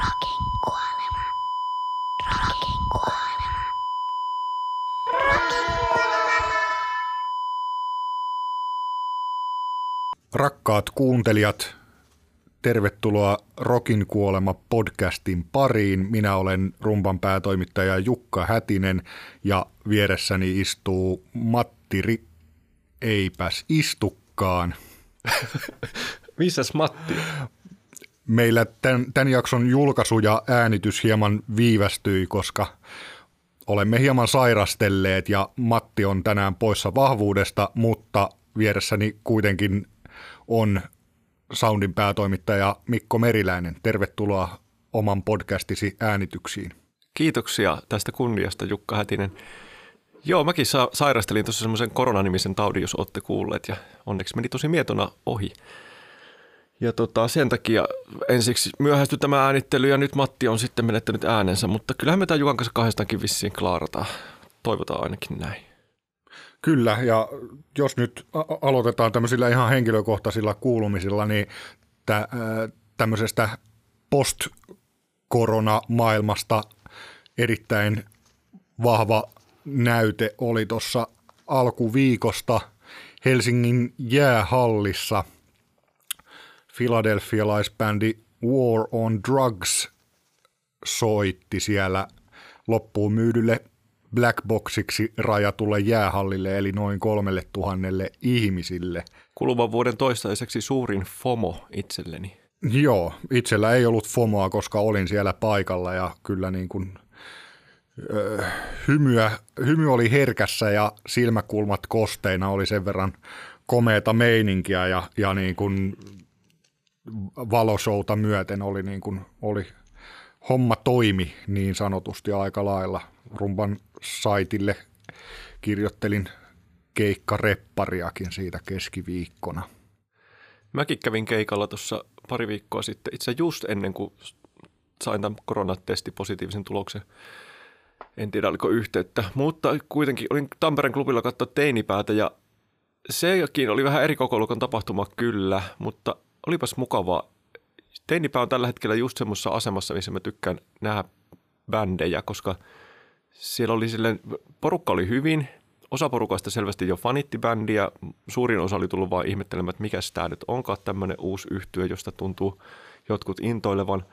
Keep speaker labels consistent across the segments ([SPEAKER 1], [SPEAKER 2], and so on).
[SPEAKER 1] Rokin kuolema. Rokin kuolema. Rokin kuolema.
[SPEAKER 2] Rakkaat kuuntelijat, tervetuloa Rokin kuolema podcastin pariin. Minä olen rumpan päätoimittaja Jukka Hätinen ja vieressäni istuu Matti Ri... Eipäs istukkaan.
[SPEAKER 3] Missäs Matti?
[SPEAKER 2] Meillä tämän, tämän jakson julkaisu ja äänitys hieman viivästyi, koska olemme hieman sairastelleet ja Matti on tänään poissa vahvuudesta, mutta vieressäni kuitenkin on Soundin päätoimittaja Mikko Meriläinen. Tervetuloa oman podcastisi äänityksiin.
[SPEAKER 3] Kiitoksia tästä kunniasta Jukka Hätinen. Joo, mäkin sa- sairastelin tuossa semmoisen koronanimisen taudin, jos olette kuulleet, ja onneksi meni tosi mietona ohi. Ja tota, sen takia ensiksi myöhästyi tämä äänittely, ja nyt Matti on sitten menettänyt äänensä, mutta kyllähän me tämän Jukan kanssa kahdestaankin vissiin klaarataan. Toivotaan ainakin näin.
[SPEAKER 2] Kyllä, ja jos nyt aloitetaan tämmöisillä ihan henkilökohtaisilla kuulumisilla, niin tä- tämmöisestä post-korona-maailmasta erittäin vahva näyte oli tuossa alkuviikosta Helsingin jäähallissa filadelfialaisbändi War on Drugs soitti siellä loppuun myydylle Black Boxiksi rajatulle jäähallille, eli noin kolmelle tuhannelle ihmisille.
[SPEAKER 3] Kuluvan vuoden toistaiseksi suurin FOMO itselleni.
[SPEAKER 2] Joo, itsellä ei ollut FOMOa, koska olin siellä paikalla ja kyllä niin kuin, ö, hymyä, hymy oli herkässä ja silmäkulmat kosteina oli sen verran komeeta meininkiä ja, ja niin kuin valoshouta myöten oli, niin kuin, oli homma toimi niin sanotusti aika lailla. Rumban saitille kirjoittelin keikkareppariakin siitä keskiviikkona.
[SPEAKER 3] Mäkin kävin keikalla tuossa pari viikkoa sitten, itse just ennen kuin sain tämän koronatesti positiivisen tuloksen. En tiedä, oliko yhteyttä, mutta kuitenkin olin Tampereen klubilla katsoa teinipäätä ja sekin oli vähän eri kokoluokan tapahtuma kyllä, mutta olipas mukavaa. Teinipää on tällä hetkellä just semmoisessa asemassa, missä mä tykkään nähdä bändejä, koska siellä oli silleen, porukka oli hyvin, osa porukasta selvästi jo fanitti bändiä, suurin osa oli tullut vaan ihmettelemään, että mikä tämä nyt onkaan tämmöinen uusi yhtyö, josta tuntuu jotkut intoilevan.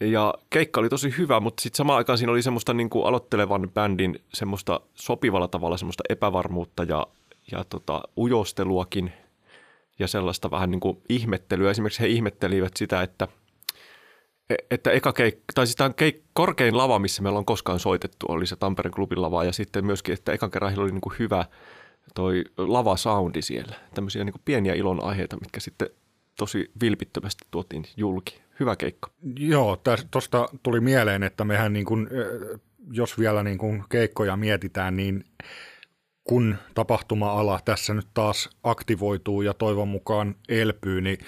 [SPEAKER 3] Ja keikka oli tosi hyvä, mutta sitten samaan aikaan siinä oli semmoista niin kuin aloittelevan bändin semmoista sopivalla tavalla semmoista epävarmuutta ja, ja tota, ujosteluakin ja sellaista vähän niin kuin ihmettelyä. Esimerkiksi he ihmettelivät sitä, että, että eka keik, tai siis tämä keik, korkein lava, missä meillä on koskaan soitettu, oli se Tampereen klubin lava ja sitten myöskin, että ekan kerran heillä oli niin kuin hyvä toi lava-soundi siellä. Tämmöisiä niin kuin pieniä ilonaiheita, mitkä sitten tosi vilpittömästi tuotiin julki. Hyvä keikka.
[SPEAKER 2] Joo, tuosta tuli mieleen, että mehän niin kuin, jos vielä niin kuin keikkoja mietitään, niin kun tapahtuma-ala tässä nyt taas aktivoituu ja toivon mukaan elpyy, niin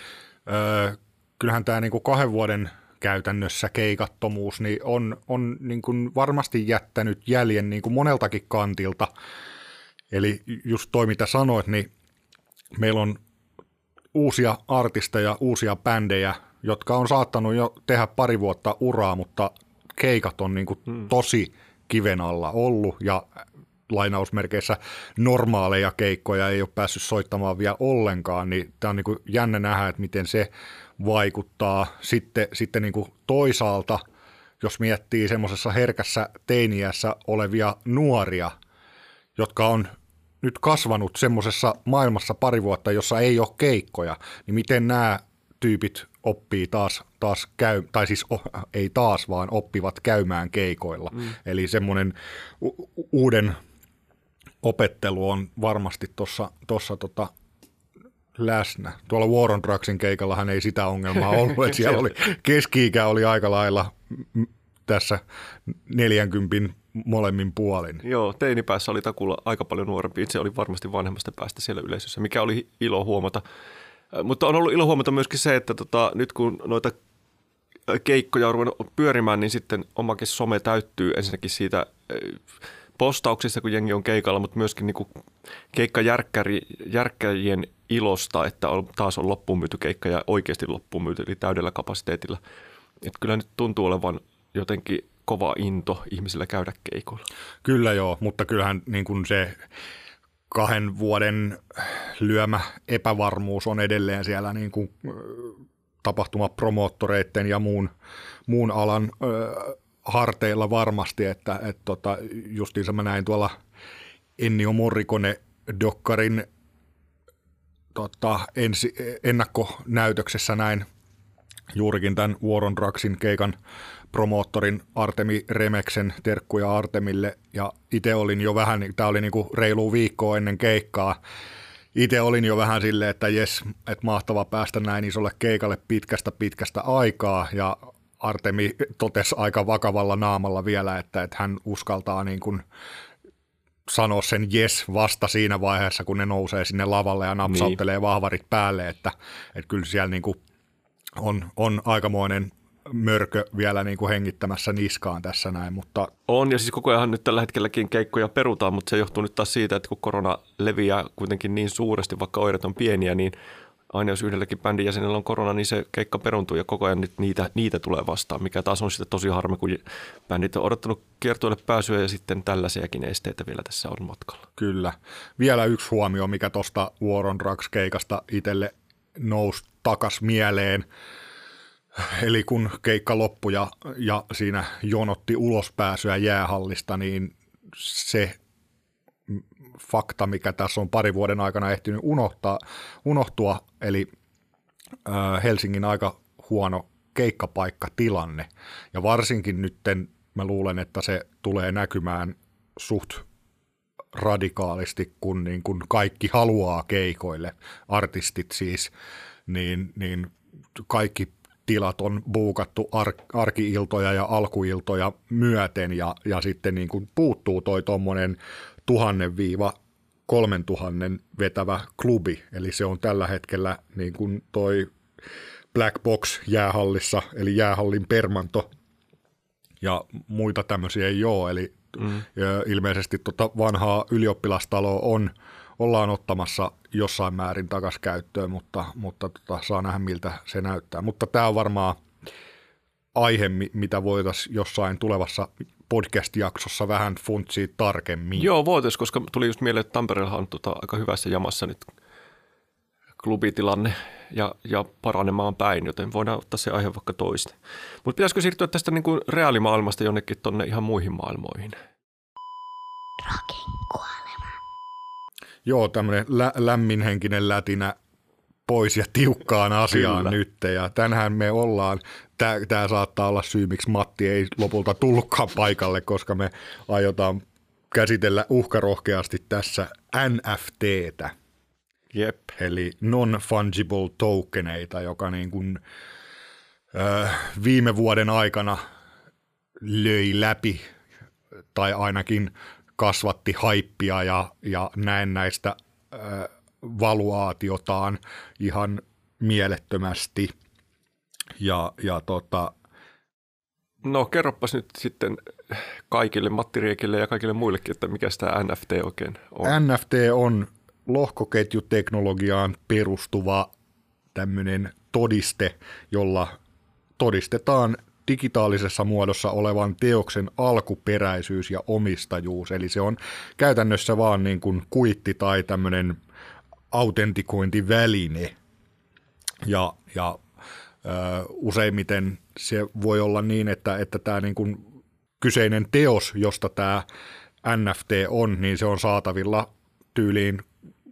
[SPEAKER 2] öö, kyllähän tämä niin kuin kahden vuoden käytännössä keikattomuus niin on, on niin kuin varmasti jättänyt jäljen niin kuin moneltakin kantilta. Eli just toi, mitä sanoit, niin meillä on uusia artisteja, uusia bändejä, jotka on saattanut jo tehdä pari vuotta uraa, mutta keikat on niin kuin hmm. tosi kiven alla ollut ja lainausmerkeissä normaaleja keikkoja ei ole päässyt soittamaan vielä ollenkaan, niin tämä on niin kuin jännä nähdä, että miten se vaikuttaa. Sitten, sitten niin kuin toisaalta, jos miettii semmoisessa herkässä teiniässä olevia nuoria, jotka on nyt kasvanut semmoisessa maailmassa pari vuotta, jossa ei ole keikkoja, niin miten nämä tyypit oppii taas, taas käy, tai siis oh, ei taas, vaan oppivat käymään keikoilla. Mm. Eli semmoinen u- uuden opettelu on varmasti tuossa tota, läsnä. Tuolla War on Drugsin keikallahan ei sitä ongelmaa ollut, että siellä oli, keski-ikä oli aika lailla tässä 40 molemmin puolin.
[SPEAKER 3] Joo, teinipäässä oli takulla aika paljon nuorempi. Itse oli varmasti vanhemmasta päästä siellä yleisössä, mikä oli ilo huomata. Mutta on ollut ilo huomata myöskin se, että tota, nyt kun noita keikkoja on ruvennut pyörimään, niin sitten omakin some täyttyy ensinnäkin siitä postauksissa, kun jengi on keikalla, mutta myöskin niin kuin keikkajärkkäjien ilosta, että on, taas on loppuun myyty keikka ja oikeasti loppuun myyty, eli täydellä kapasiteetilla. Että kyllä nyt tuntuu olevan jotenkin kova into ihmisillä käydä keikoilla.
[SPEAKER 2] Kyllä joo, mutta kyllähän niin kuin se kahden vuoden lyömä epävarmuus on edelleen siellä niin kuin, tapahtumapromoottoreiden ja muun, muun alan harteilla varmasti, että et tota, justiinsa mä näin tuolla Ennio Morrikone Dokkarin tota, ensi, ennakkonäytöksessä näin juurikin tämän War on Drugsin keikan promoottorin Artemi Remeksen, terkkuja Artemille, ja itse olin jo vähän, tämä oli niinku reilu viikkoa ennen keikkaa, itse olin jo vähän silleen, että jes, että mahtava päästä näin isolle keikalle pitkästä pitkästä aikaa, ja Artemi totesi aika vakavalla naamalla vielä, että, että hän uskaltaa niin kuin sanoa sen yes vasta siinä vaiheessa, kun ne nousee sinne lavalle ja napsauttelee niin. vahvarit päälle, että, että kyllä siellä niin kuin on, on aikamoinen mörkö vielä niin kuin hengittämässä niskaan tässä näin, mutta...
[SPEAKER 3] On, ja siis koko ajan nyt tällä hetkelläkin keikkoja perutaan, mutta se johtuu nyt taas siitä, että kun korona leviää kuitenkin niin suuresti, vaikka oireet on pieniä, niin aina jos yhdelläkin bändin jäsenellä on korona, niin se keikka peruntuu ja koko ajan nyt niitä, niitä tulee vastaan, mikä taas on sitten tosi harmi, kun bändit on odottanut kiertueelle pääsyä ja sitten tällaisiakin esteitä vielä tässä on matkalla.
[SPEAKER 2] Kyllä. Vielä yksi huomio, mikä tuosta War on Drugs keikasta itselle nousi takas mieleen. Eli kun keikka loppui ja, ja siinä jonotti ulospääsyä jäähallista, niin se fakta, mikä tässä on pari vuoden aikana ehtinyt unohtaa, unohtua, eli äh, Helsingin aika huono keikkapaikkatilanne. Ja varsinkin nytten mä luulen, että se tulee näkymään suht radikaalisti, kun, niin kun kaikki haluaa keikoille, artistit siis, niin, niin kaikki tilat on buukattu ar- arkiiltoja ja alkuiltoja myöten ja, ja sitten niin kuin puuttuu toi tuommoinen tuhannen viiva kolmen tuhannen vetävä klubi, eli se on tällä hetkellä niin kuin toi Black Box jäähallissa, eli jäähallin permanto, ja muita tämmöisiä ei ole, eli mm. ilmeisesti tota vanhaa ylioppilastaloa on, ollaan ottamassa jossain määrin takaisin käyttöön, mutta, mutta tota, saa nähdä miltä se näyttää. Mutta tämä on varmaan aihe, mitä voitaisiin jossain tulevassa podcast-jaksossa vähän funtsia tarkemmin.
[SPEAKER 3] Joo, voitaisiin, koska tuli just mieleen, että Tampereella on tota aika hyvässä jamassa nyt klubitilanne ja, ja paranemaan päin, joten voidaan ottaa se aihe vaikka toista. Mutta pitäisikö siirtyä tästä niin kuin reaalimaailmasta jonnekin tonne ihan muihin maailmoihin?
[SPEAKER 1] Rokin kuolema.
[SPEAKER 2] Joo, tämmöinen lä- lämminhenkinen lätinä pois ja tiukkaan asiaan Kyllä. nyt. Ja tänään me ollaan, tämä saattaa olla syy, miksi Matti ei lopulta tullutkaan paikalle, koska me aiotaan käsitellä uhkarohkeasti tässä NFTtä.
[SPEAKER 3] Jep.
[SPEAKER 2] Eli non-fungible tokeneita, joka niin kuin, äh, viime vuoden aikana löi läpi tai ainakin kasvatti haippia ja, ja näen näistä äh, valuaatiotaan ihan mielettömästi. Ja, ja tota,
[SPEAKER 3] No kerropas nyt sitten kaikille Matti Riekille ja kaikille muillekin, että mikä tämä NFT oikein on.
[SPEAKER 2] NFT on lohkoketjuteknologiaan perustuva tämmöinen todiste, jolla todistetaan digitaalisessa muodossa olevan teoksen alkuperäisyys ja omistajuus. Eli se on käytännössä vaan niin kuin kuitti tai tämmöinen autentikointiväline. Ja, ja useimmiten se voi olla niin, että, että tämä niin kuin kyseinen teos, josta tämä NFT on, niin se on saatavilla tyyliin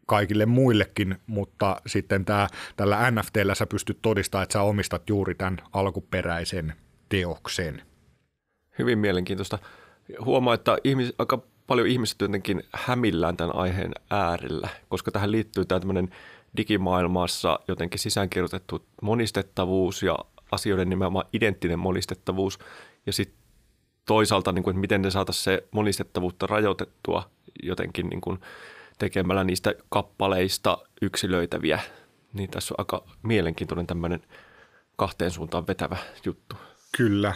[SPEAKER 2] kaikille muillekin, mutta sitten tämä, tällä NFTllä sä pystyt todistamaan, että sä omistat juuri tämän alkuperäisen teoksen.
[SPEAKER 3] Hyvin mielenkiintoista. Huomaa, että ihmis, aika paljon ihmiset jotenkin hämillään tämän aiheen äärellä, koska tähän liittyy tämä tämmöinen digimaailmassa jotenkin sisäänkirjoitettu monistettavuus ja asioiden nimenomaan identtinen monistettavuus ja sitten toisaalta, niin kuin, että miten ne saataisiin se monistettavuutta rajoitettua jotenkin niin kuin tekemällä niistä kappaleista yksilöitäviä. Niin tässä on aika mielenkiintoinen tämmöinen kahteen suuntaan vetävä juttu.
[SPEAKER 2] Kyllä.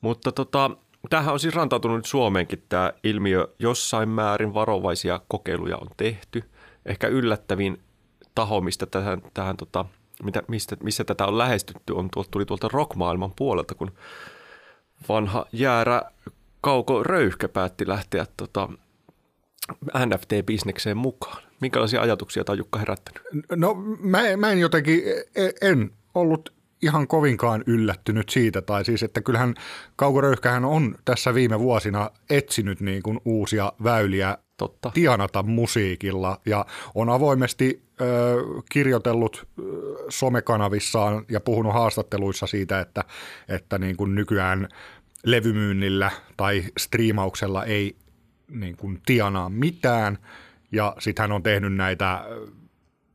[SPEAKER 3] Mutta tota, tämähän on siis rantautunut Suomeenkin tämä ilmiö. Jossain määrin varovaisia kokeiluja on tehty. Ehkä yllättävin taho, mistä tähän, tähän tota, mitä, mistä, missä tätä on lähestytty, on tuolta, tuli tuolta rockmaailman puolelta, kun vanha Kauko Röyhkä päätti lähteä tota, NFT-bisnekseen mukaan. Minkälaisia ajatuksia tämä Jukka herättänyt?
[SPEAKER 2] No mä, mä en jotenkin, e, en ollut ihan kovinkaan yllättynyt siitä, tai siis, että kyllähän Kauko Röyhkähän on tässä viime vuosina etsinyt niin kuin uusia väyliä Totta. tienata musiikilla ja on avoimesti ö, kirjoitellut ö, somekanavissaan ja puhunut haastatteluissa siitä, että, että niin kuin nykyään levymyynnillä tai striimauksella ei niin kuin tienaa mitään ja sitten hän on tehnyt näitä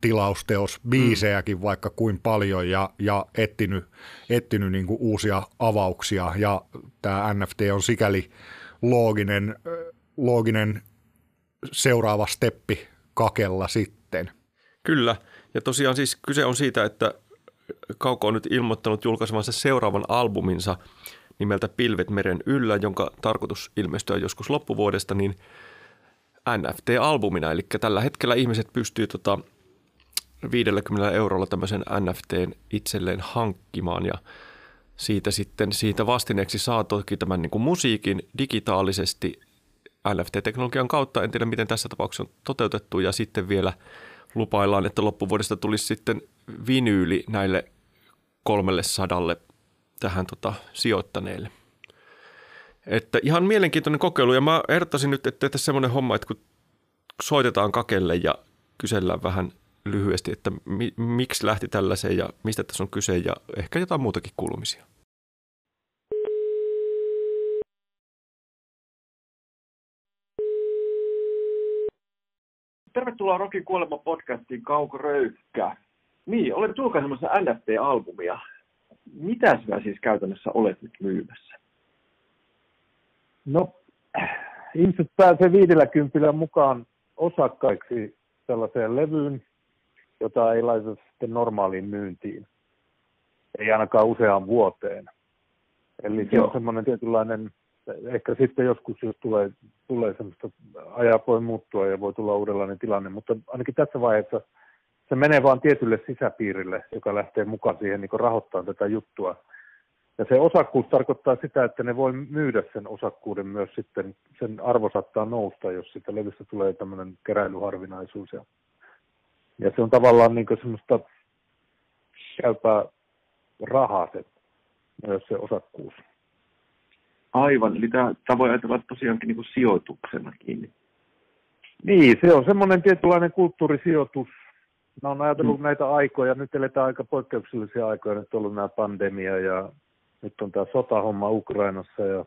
[SPEAKER 2] tilausteosbiisejäkin mm. vaikka kuin paljon ja, ja etsinyt, etsinyt niin kuin uusia avauksia ja tämä NFT on sikäli looginen, looginen seuraava steppi kakella sitten.
[SPEAKER 3] Kyllä, ja tosiaan siis kyse on siitä, että Kauko on nyt ilmoittanut julkaisevansa seuraavan albuminsa nimeltä Pilvet meren yllä, jonka tarkoitus ilmestyä joskus loppuvuodesta, niin NFT-albumina. Eli tällä hetkellä ihmiset pystyy tota 50 eurolla tämmöisen NFTn itselleen hankkimaan ja siitä sitten siitä vastineeksi saa toki tämän niin kuin musiikin digitaalisesti NFT-teknologian kautta. En tiedä, miten tässä tapauksessa on toteutettu ja sitten vielä lupaillaan, että loppuvuodesta tulisi sitten vinyyli näille kolmelle sadalle tähän tota, sijoittaneille. Että ihan mielenkiintoinen kokeilu ja mä ehdottaisin nyt, että tässä semmoinen homma, että kun soitetaan kakelle ja kysellään vähän lyhyesti, että mi, miksi lähti tällaiseen ja mistä tässä on kyse ja ehkä jotain muutakin kuulumisia.
[SPEAKER 4] Tervetuloa Rokin kuolema podcastiin Kauko Röyhkä. Niin, olen julkaisemassa NFT-albumia. Mitä sinä siis käytännössä olet nyt myymässä?
[SPEAKER 5] No, ihmiset pääsee viidellä kympillä mukaan osakkaiksi sellaiseen levyyn, jota ei laita sitten normaaliin myyntiin. Ei ainakaan useaan vuoteen. Eli se Joo. on semmoinen tietynlainen, ehkä sitten joskus, jos tulee, tulee semmoista, ajaa voi muuttua ja voi tulla uudenlainen tilanne, mutta ainakin tässä vaiheessa se menee vain tietylle sisäpiirille, joka lähtee mukaan siihen niin rahoittamaan tätä juttua. Ja se osakkuus tarkoittaa sitä, että ne voi myydä sen osakkuuden myös sitten, sen arvo saattaa nousta, jos sitä levystä tulee tämmöinen keräilyharvinaisuus. Ja, ja se on tavallaan niin semmoista käypää rahaa se, myös se osakkuus.
[SPEAKER 4] Aivan, eli tämä voi ajatella tosiaankin niin kuin sijoituksena kiinni.
[SPEAKER 5] Niin, se on semmoinen tietynlainen kulttuurisijoitus. Mä oon ajatellut mm. näitä aikoja, nyt eletään aika poikkeuksellisia aikoja, nyt on ollut nämä pandemia ja nyt on tämä sotahomma Ukrainassa ja,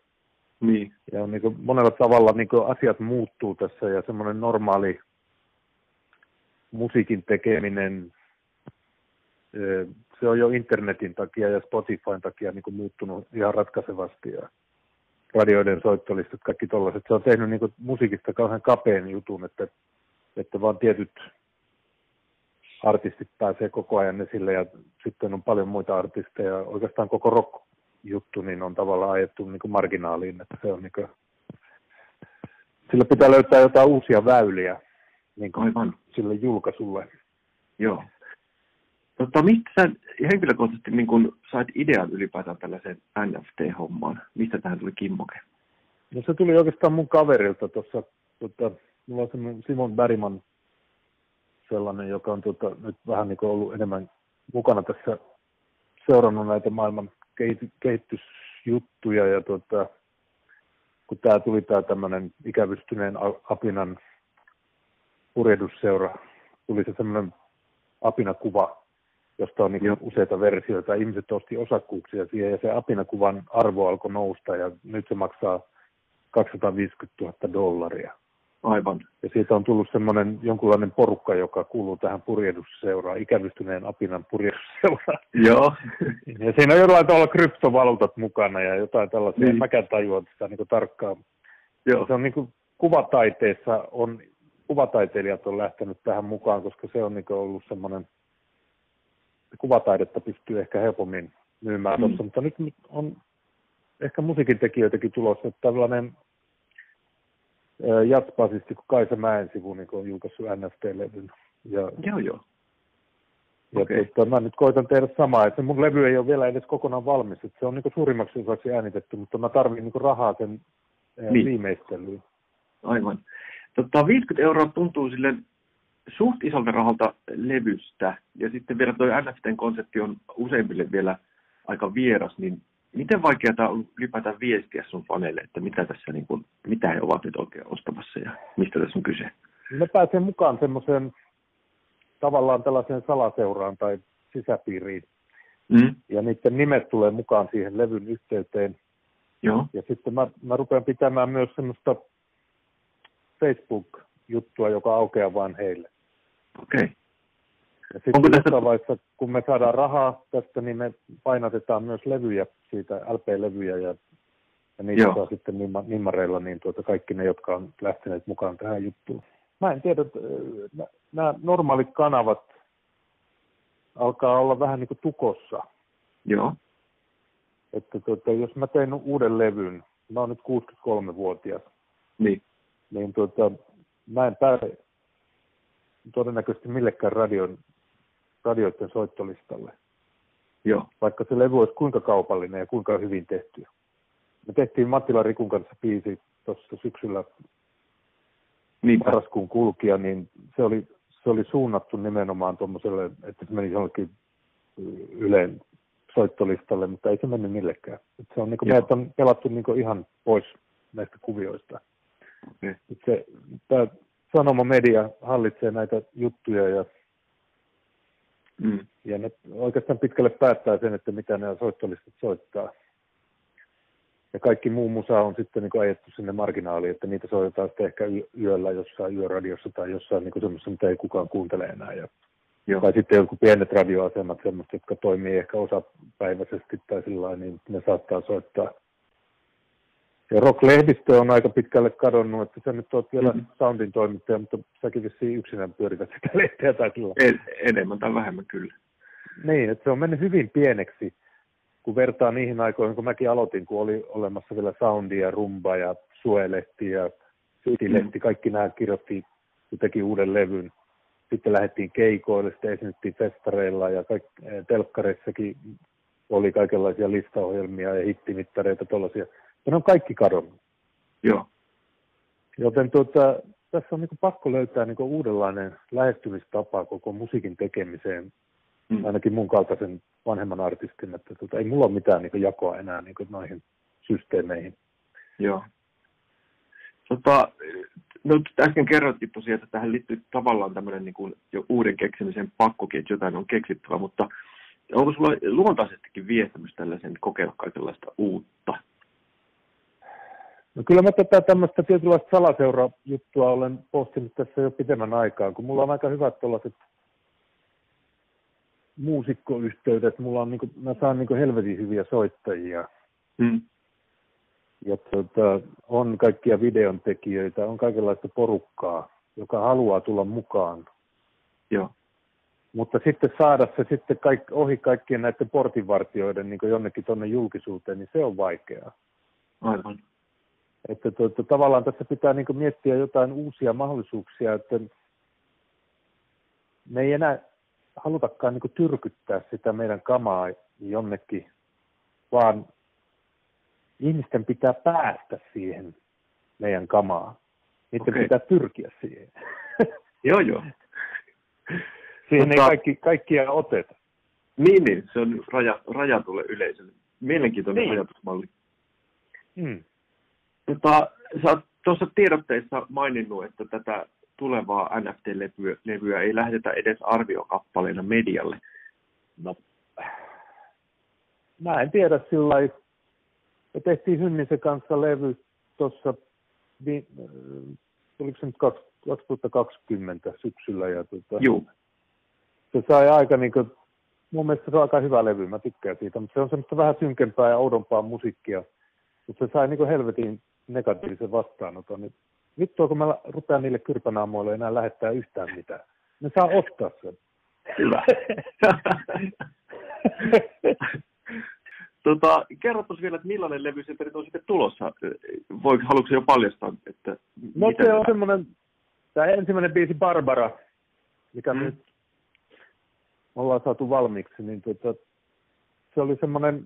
[SPEAKER 4] niin.
[SPEAKER 5] ja niin kuin monella tavalla niin kuin asiat muuttuu tässä ja semmoinen normaali musiikin tekeminen, se on jo internetin takia ja Spotifyn takia niin kuin muuttunut ihan ratkaisevasti ja radioiden soittolistat, kaikki tollaiset. Se on tehnyt niin kuin musiikista kauhean kapeen jutun, että, että vaan tietyt artistit pääsee koko ajan esille ja sitten on paljon muita artisteja. Oikeastaan koko rock juttu niin on tavallaan ajettu niin kuin marginaaliin, että se on niin kuin, sillä pitää löytää jotain uusia väyliä niin kuin Aivan. sille julkaisulle.
[SPEAKER 4] Joo. Tota, mistä sä henkilökohtaisesti niin kun sait idean ylipäätään tällaiseen NFT-hommaan? Mistä tähän tuli kimmoke?
[SPEAKER 5] No se tuli oikeastaan mun kaverilta tuossa, tota, mulla on semmoinen Simon Bäriman sellainen, joka on tota, nyt vähän niin kuin ollut enemmän mukana tässä seurannut näitä maailman kehitysjuttuja ja tota, kun tämä tuli tämä tämmöinen ikävystyneen apinan purjehdusseura, tuli se semmoinen apinakuva, josta on niin useita versioita. Ihmiset osti osakkuuksia siihen ja se apinakuvan arvo alkoi nousta ja nyt se maksaa 250 000 dollaria.
[SPEAKER 4] Aivan.
[SPEAKER 5] Ja siitä on tullut semmoinen jonkunlainen porukka, joka kuuluu tähän purjehdusseuraan, ikävystyneen apinan purjehdusseuraan.
[SPEAKER 4] Joo.
[SPEAKER 5] ja siinä on jollain tavalla kryptovaluutat mukana ja jotain tällaisia. Niin. Mäkään tajua sitä niin tarkkaan. Joo. Se on niin kuin kuvataiteessa on, kuvataiteilijat on lähtenyt tähän mukaan, koska se on niin ollut semmoinen, kuvataidetta pystyy ehkä helpommin myymään mm. tuossa, mutta nyt on ehkä musiikin tekijöitäkin tulossa, että tällainen jatsbasisti kuin Kaisa Mäensivu niin on julkaissut NFT-levyn.
[SPEAKER 4] Ja, joo, joo.
[SPEAKER 5] Ja
[SPEAKER 4] Okei.
[SPEAKER 5] tota, mä nyt koitan tehdä samaa, että mun levy ei ole vielä edes kokonaan valmis, että se on niin suurimmaksi osaksi äänitetty, mutta mä tarvitsen niin rahaa sen
[SPEAKER 4] niin.
[SPEAKER 5] viimeistelyyn.
[SPEAKER 4] Aivan. Tota, 50 euroa tuntuu sille suht isolta rahalta levystä, ja sitten vielä tuo NFTn konsepti on useimmille vielä aika vieras, niin miten vaikeaa on ylipäätään viestiä sun faneille, että mitä tässä niin kuin, mitä he ovat nyt oikein ostamassa ja mistä tässä on kyse?
[SPEAKER 5] Ne pääsee mukaan semmoiseen tavallaan tällaiseen salaseuraan tai sisäpiiriin,
[SPEAKER 4] Mm.
[SPEAKER 5] ja niiden nimet tulee mukaan siihen levyn yhteyteen.
[SPEAKER 4] Joo,
[SPEAKER 5] Ja sitten mä, mä rupean pitämään myös semmoista Facebook-juttua, joka aukeaa vain heille.
[SPEAKER 4] Okei. Okay.
[SPEAKER 5] Ja sitten
[SPEAKER 4] Onko
[SPEAKER 5] jossain vaiheessa, kun me saadaan rahaa tästä, niin me painatetaan myös levyjä siitä, LP-levyjä, ja, ja niitä
[SPEAKER 4] Joo.
[SPEAKER 5] saa sitten nimma, nimmareilla niin tuota, kaikki ne, jotka on lähteneet mukaan tähän juttuun. Mä en tiedä, että, äh, nämä normaalit kanavat alkaa olla vähän niin kuin tukossa.
[SPEAKER 4] Joo,
[SPEAKER 5] Että tuota, jos mä tein uuden levyn, mä oon nyt 63-vuotias,
[SPEAKER 4] niin.
[SPEAKER 5] niin tuota, mä en pääse todennäköisesti millekään radion, radioiden soittolistalle,
[SPEAKER 4] Joo,
[SPEAKER 5] vaikka se levy olisi kuinka kaupallinen ja kuinka hyvin tehty. Me tehtiin Mattila Rikun kanssa biisi tuossa syksyllä
[SPEAKER 4] niinpä.
[SPEAKER 5] marraskuun kulkija, niin se oli, se oli suunnattu nimenomaan tuommoiselle, että se meni jollekin Yleen soittolistalle, mutta ei se mennyt millekään. Et se on, niin meidät on pelattu niin ihan pois näistä kuvioista.
[SPEAKER 4] Okei.
[SPEAKER 5] Et se, tämä sanoma media hallitsee näitä juttuja ja,
[SPEAKER 4] Mm.
[SPEAKER 5] ja ne oikeastaan pitkälle päättää sen, että mitä nämä soittolistat soittaa. Ja kaikki muu musa on sitten niin ajettu sinne marginaaliin, että niitä soitetaan sitten ehkä yöllä jossain yöradiossa tai jossain niin semmoisessa, mitä ei kukaan kuuntele enää. Ja,
[SPEAKER 4] Joo,
[SPEAKER 5] tai sitten jotkut pienet radioasemat, semmoiset, jotka toimii ehkä osapäiväisesti tai sillä niin ne saattaa soittaa. Ja Rock-lehdistö on aika pitkälle kadonnut, että sä nyt oot vielä
[SPEAKER 4] Mhm.
[SPEAKER 5] mm-hmm. soundin toimittaja, mutta säkin vissiin yksinään pyörität sitä lehteä lailla.
[SPEAKER 4] en, enemmän tai vähemmän kyllä.
[SPEAKER 5] Niin, että se on mennyt hyvin pieneksi, kun vertaa niihin aikoihin, kun mäkin aloitin, kun oli olemassa vielä Soundi ja Rumba ja Suelehti ja City-lehti, kaikki nämä kirjoitti teki uuden levyn. Sitten lähdettiin keikoille, sitten esiinnyttiin festareilla ja kaik, eh, telkkareissakin oli kaikenlaisia listaohjelmia ja hittimittareita tuollaisia. Ja ne on kaikki kadonnut.
[SPEAKER 4] Joo,
[SPEAKER 5] Joten tuota, tässä on niin pakko löytää niin uudenlainen lähestymistapa koko musiikin tekemiseen
[SPEAKER 4] mm.
[SPEAKER 5] ainakin mun kaltaisen vanhemman artistin, että tota, ei mulla ole mitään niin jakoa enää niin noihin systeemeihin.
[SPEAKER 4] Joo. Tota, no äsken kerrottiin tosiaan, että tähän liittyy tavallaan tämmöinen niin kuin jo uuden keksimisen pakkokin, että jotain on keksittävä, mutta onko sulla luontaisestikin viestämys tällaisen kokeilla kaikenlaista uutta?
[SPEAKER 5] No kyllä mä tätä tämmöistä tietynlaista salaseura-juttua olen pohtinut tässä jo pitemmän aikaa, kun mulla on aika hyvät tuollaiset muusikkoyhteydet, mulla on niin kuin, mä saan niin kuin helvetin hyviä soittajia,
[SPEAKER 4] Mm.
[SPEAKER 5] ja tuota, on kaikkia videontekijöitä, on kaikenlaista porukkaa, joka haluaa tulla mukaan
[SPEAKER 4] Joo,
[SPEAKER 5] Mutta sitten saada se sitten kaik, ohi kaikkien näiden portinvartijoiden niin jonnekin tuonne julkisuuteen, niin se on vaikeaa.
[SPEAKER 4] aivan.
[SPEAKER 5] Että tuota, tavallaan tässä pitää niin miettiä jotain uusia mahdollisuuksia, että me ei enää halutakaan niin tyrkyttää sitä meidän kamaa jonnekin, vaan ihmisten pitää päästä siihen meidän kamaa. Niiden
[SPEAKER 4] Okei.
[SPEAKER 5] pitää pyrkiä siihen.
[SPEAKER 4] Joo, joo.
[SPEAKER 5] siihen ei
[SPEAKER 4] Mutta-
[SPEAKER 5] kaikki, kaikkia oteta.
[SPEAKER 4] Niin, niin, se on raja, rajatulle yleisölle. Mielenkiintoinen
[SPEAKER 5] Niin.
[SPEAKER 4] ajatusmalli.
[SPEAKER 5] Hmm.
[SPEAKER 4] Tota, sä oot tuossa tiedotteissa maininnut, että tätä tulevaa NFT-levyä levyä ei lähdetä edes arviokappaleena medialle.
[SPEAKER 5] No, mä en tiedä sillä lailla. Me tehtiin Hynnisen kanssa levy tuossa, äh, oliko se nyt kaks- 2020 syksyllä, ja tota,
[SPEAKER 4] Juu,
[SPEAKER 5] se sai aika niin kuin, mun mielestä se on aika hyvä levy, mä tykkään siitä, mutta se on semmoista vähän synkempää ja oudompaa musiikkia, mutta se sai niin helvetin negatiivisen vastaanoton. Niin vittua, kun mä rupean niille kyrpänaamoille enää lähettää yhtään mitään. Ne saa ostaa sen.
[SPEAKER 4] hyvä. tota, kerro tuossa vielä, että millainen levy se on sitten tulossa. Voi, haluatko jo paljastaa, että
[SPEAKER 5] No se on semmoinen, tämä ensimmäinen biisi Barbara, mikä
[SPEAKER 4] Mm.
[SPEAKER 5] nyt ollaan saatu valmiiksi, niin tuota, se oli semmoinen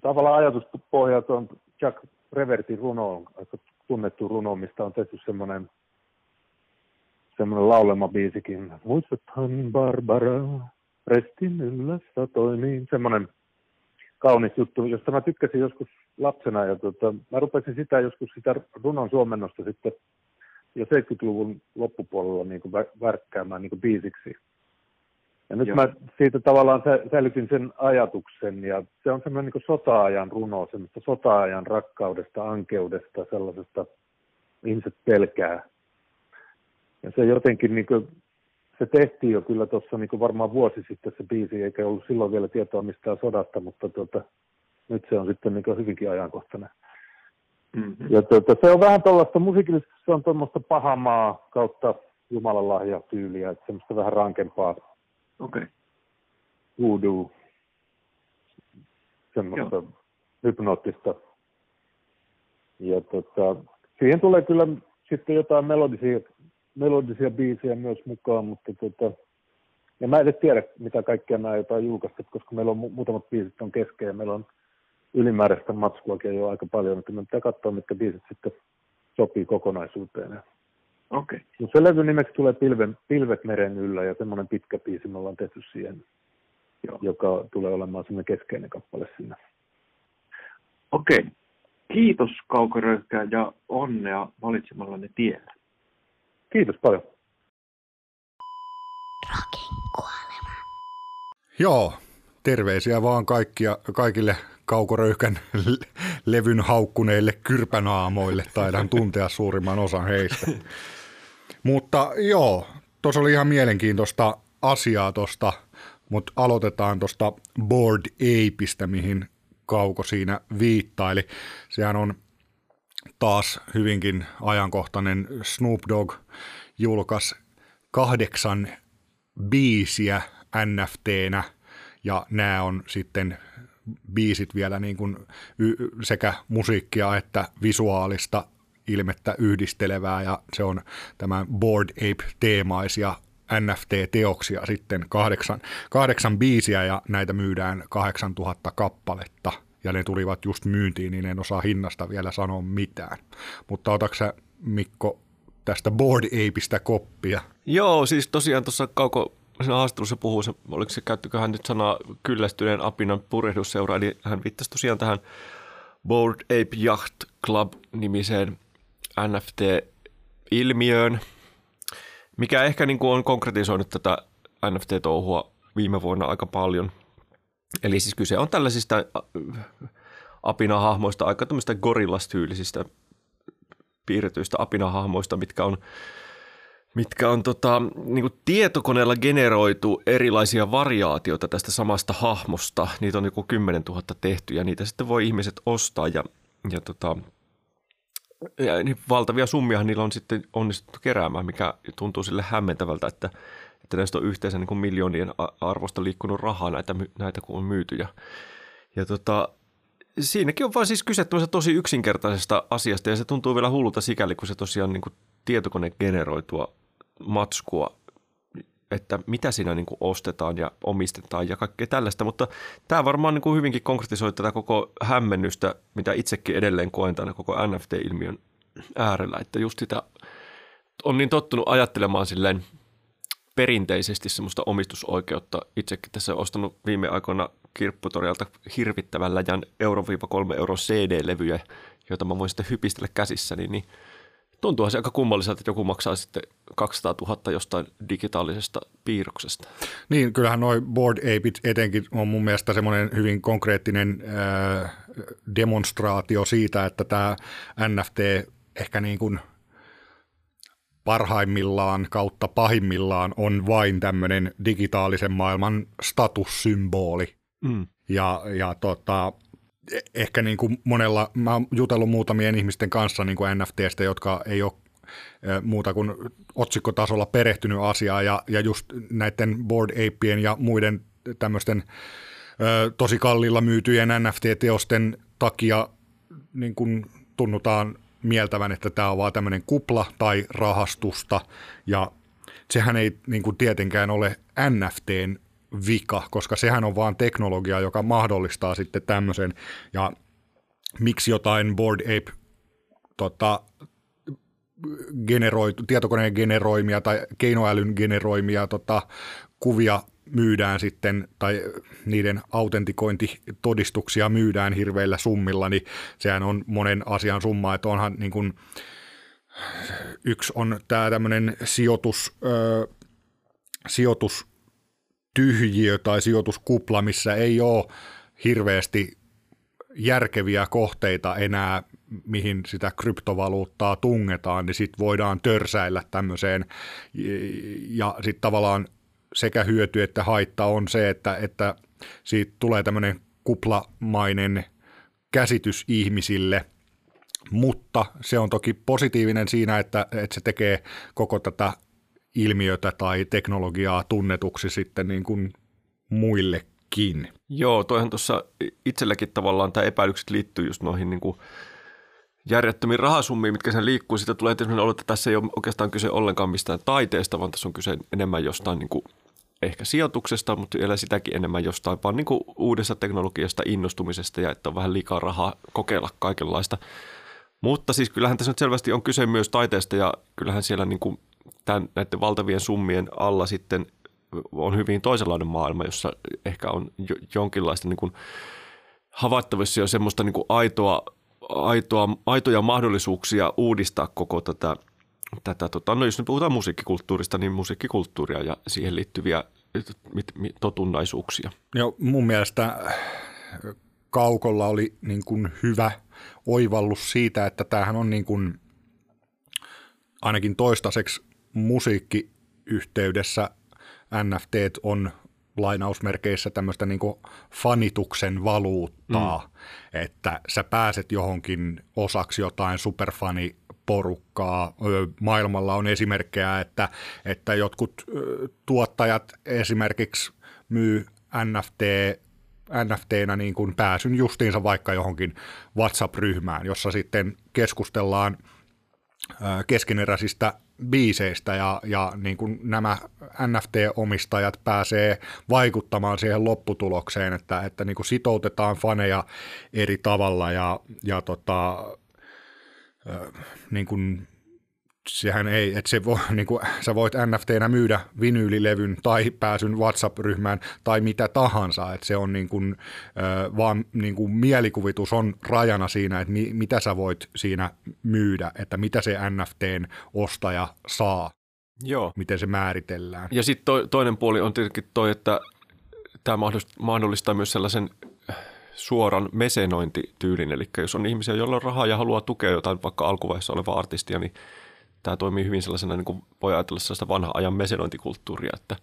[SPEAKER 5] tavallaan ajatuspohja tuon Jack Revertin runoon, aika tunnettu runo, mistä on tehty semmoinen semmoinen laulemabiisikin. Muistathan Barbara, Restin yllässä toimiin. Semmoinen kaunis juttu, josta mä tykkäsin joskus lapsena. Ja tota, mä rupesin sitä joskus sitä runon suomennosta sitten jo 70-luvun loppupuolella niin kuin värkkäämään niin kuin biisiksi. Ja nyt Joo. mä siitä tavallaan säilytin sen ajatuksen, ja se on semmoinen niin sota-ajan runo, semmoista sota-ajan rakkaudesta, ankeudesta, sellaisesta, ihmiset pelkää. Ja se jotenkin, niin kuin, se tehtiin jo kyllä tuossa niin varmaan vuosi sitten se biisi, eikä ollut silloin vielä tietoa mistään sodasta, mutta tuota, nyt se on sitten niin hyvinkin ajankohtainen. Mm-hmm. Ja tuota, se on vähän tuollaista musiikillisesti, se on tuommoista pahamaa kautta Jumalan lahja tyyliä, että semmoista vähän rankempaa
[SPEAKER 4] Okei. Okay.
[SPEAKER 5] Voodoo, semmoista Joo. hypnoottista. Ja tota, siihen tulee kyllä sitten jotain melodisia, melodisia biisejä myös mukaan, mutta tota, ja mä en tiedä, mitä kaikkea mä jotain julkaista, koska meillä on mu- muutamat biisit on kesken ja meillä on ylimääräistä matskuakin jo aika paljon, että me pitää katsoa, mitkä biisit sitten sopii kokonaisuuteen.
[SPEAKER 4] Okei.
[SPEAKER 5] Okay. se levy nimeksi tulee Pilven, Pilvet meren yllä ja semmoinen pitkä biisi me ollaan tehty siihen, Joo. joka tulee olemaan semmoinen keskeinen kappale siinä.
[SPEAKER 4] Okei. Okay. Kiitos Kaukoröyhkää ja onnea valitsemallanne tiellä.
[SPEAKER 5] Kiitos paljon.
[SPEAKER 1] Kuolema.
[SPEAKER 2] Joo, terveisiä vaan kaikkia, kaikille kaukoröyhkän levyn haukkuneille kyrpänaamoille. Taidan tuntea suurimman osan heistä. Mutta joo, tuossa oli ihan mielenkiintoista asiaa tuosta, mutta aloitetaan tuosta Board Apeista, mihin Kauko siinä viittaili. Sehän on taas hyvinkin ajankohtainen Snoop Dogg julkaisi kahdeksan biisiä NFTnä ja nämä on sitten biisit vielä niin kuin sekä musiikkia että visuaalista ilmettä yhdistelevää ja se on tämän Board Ape-teemaisia NFT-teoksia sitten kahdeksan, kahdeksan biisiä ja näitä myydään 8000 kappaletta ja ne tulivat just myyntiin, niin en osaa hinnasta vielä sanoa mitään. Mutta otatko Mikko tästä Board Apeista koppia?
[SPEAKER 3] Joo, siis tosiaan tuossa kauko siinä haastattelussa puhuu, se, oliko se, käyttikö hän nyt sanaa kyllästyneen apinan purehdusseura, eli hän viittasi tosiaan tähän Board Ape Yacht Club-nimiseen NFT-ilmiöön, mikä ehkä niin kuin on konkretisoinut tätä NFT-touhua viime vuonna aika paljon. Eli siis kyse on tällaisista äh, apinahahmoista, aika tämmöistä gorillastyylisistä piirretyistä apinahahmoista, mitkä on mitkä on tota, niin kuin tietokoneella generoitu erilaisia variaatioita tästä samasta hahmosta. Niitä on joku 10 000 tehty ja niitä sitten voi ihmiset ostaa ja, ja tota, ja niin valtavia summia niillä on sitten onnistuttu keräämään, mikä tuntuu sille hämmentävältä, että, että näistä on yhteensä niin kuin miljoonien arvosta liikkunut rahaa näitä, näitä kun on myyty. Ja, ja tota, siinäkin on vain siis kyse tosi yksinkertaisesta asiasta ja se tuntuu vielä hullulta sikäli, kun se tosiaan niin kuin tietokone generoitua matskua että mitä siinä niin kuin ostetaan ja omistetaan ja kaikkea tällaista, mutta tämä varmaan niin kuin hyvinkin konkretisoi tätä koko hämmennystä, mitä itsekin edelleen koen tämän koko NFT-ilmiön äärellä, että just sitä on niin tottunut ajattelemaan silleen perinteisesti semmoista omistusoikeutta. Itsekin tässä on ostanut viime aikoina kirpputorialta hirvittävän läjän euro-kolme euro CD-levyjä, joita mä voin sitten hypistellä käsissäni, niin tuntuuhan se aika kummalliselta, että joku maksaa sitten 200 000 jostain digitaalisesta piirroksesta.
[SPEAKER 2] Niin, kyllähän noin Board Apeit etenkin on mun mielestä semmoinen hyvin konkreettinen äh, demonstraatio siitä, että tämä NFT ehkä niin kuin parhaimmillaan kautta pahimmillaan on vain tämmöinen digitaalisen maailman statussymboli. Mm. Ja, ja tota, ehkä niin kuin monella, mä oon jutellut muutamien ihmisten kanssa niin kuin NFTstä, jotka ei ole muuta kuin otsikkotasolla perehtynyt asiaan ja, ja just näiden Board Apien ja muiden tämmöisten ö, tosi kalliilla myytyjen NFT-teosten takia niin kuin tunnutaan mieltävän, että tämä on vaan tämmöinen kupla tai rahastusta. Ja sehän ei niin kuin tietenkään ole NFTn vika, koska sehän on vaan teknologia, joka mahdollistaa sitten tämmöisen. Ja miksi jotain Board Ape tota, generoitu, tietokoneen generoimia tai keinoälyn generoimia tota, kuvia myydään sitten, tai niiden autentikointitodistuksia myydään hirveillä summilla, niin sehän on monen asian summa, että onhan niin kuin, yksi on tämä tämmöinen sijoitus, ö, sijoitustyhjiö tai sijoituskupla, missä ei ole hirveästi järkeviä kohteita enää, mihin sitä kryptovaluuttaa tungetaan, niin sitten voidaan törsäillä tämmöiseen. Ja sitten tavallaan sekä hyöty että haitta on se, että, että siitä tulee tämmöinen kuplamainen käsitys ihmisille, mutta se on toki positiivinen siinä, että, että se tekee koko tätä ilmiötä tai teknologiaa tunnetuksi sitten niin kuin muillekin.
[SPEAKER 3] Joo, toihan tuossa itselläkin tavallaan tämä epäilykset liittyy just noihin niin kuin järjettömiin rahasummiin, mitkä sen liikkuu. Sitten tulee tietysti olla, että tässä ei ole oikeastaan kyse ollenkaan mistään taiteesta, vaan tässä on kyse enemmän jostain niin kuin ehkä sijoituksesta, mutta vielä sitäkin enemmän jostain vaan niin kuin uudesta teknologiasta innostumisesta ja että on vähän liikaa rahaa kokeilla kaikenlaista. Mutta siis kyllähän tässä nyt selvästi on kyse myös taiteesta ja kyllähän siellä niin kuin tämän, näiden valtavien summien alla sitten on hyvin toisenlainen maailma, jossa ehkä on jonkinlaista niin kuin havaittavissa jo semmoista niin kuin aitoa, aitoa, aitoja mahdollisuuksia uudistaa koko tätä, tätä tota, no jos nyt puhutaan musiikkikulttuurista, niin musiikkikulttuuria ja siihen liittyviä totunnaisuuksia.
[SPEAKER 2] Joo, mun mielestä Kaukolla oli niin kuin hyvä oivallus siitä, että tämähän on niin kuin ainakin toistaiseksi musiikkiyhteydessä NFT on lainausmerkeissä tämmöistä niin fanituksen valuuttaa, mm. että sä pääset johonkin osaksi jotain superfaniporukkaa. Maailmalla on esimerkkejä, että, että jotkut tuottajat esimerkiksi myy NFT NFTnä niin kuin pääsyn justiinsa vaikka johonkin WhatsApp-ryhmään, jossa sitten keskustellaan keskeneräisistä biiseistä ja, ja niin kuin nämä NFT-omistajat pääsee vaikuttamaan siihen lopputulokseen, että, että niin kuin sitoutetaan faneja eri tavalla ja, ja tota, niin kuin sehän ei, että se voi, niin kuin, sä voit NFTnä myydä vinyylilevyn tai pääsyn WhatsApp-ryhmään tai mitä tahansa, että se on niin kuin, vaan niin kuin mielikuvitus on rajana siinä, että mi, mitä sä voit siinä myydä, että mitä se NFTn ostaja saa,
[SPEAKER 3] Joo.
[SPEAKER 2] miten se määritellään.
[SPEAKER 3] Ja sitten to, toinen puoli on tietenkin toi, että tämä mahdollistaa myös sellaisen suoran mesenointityylin, eli jos on ihmisiä, joilla on rahaa ja haluaa tukea jotain vaikka alkuvaiheessa olevaa artistia, niin tämä toimii hyvin sellaisena, niin kuin voi ajatella sellaista vanha ajan mesenointikulttuuria, että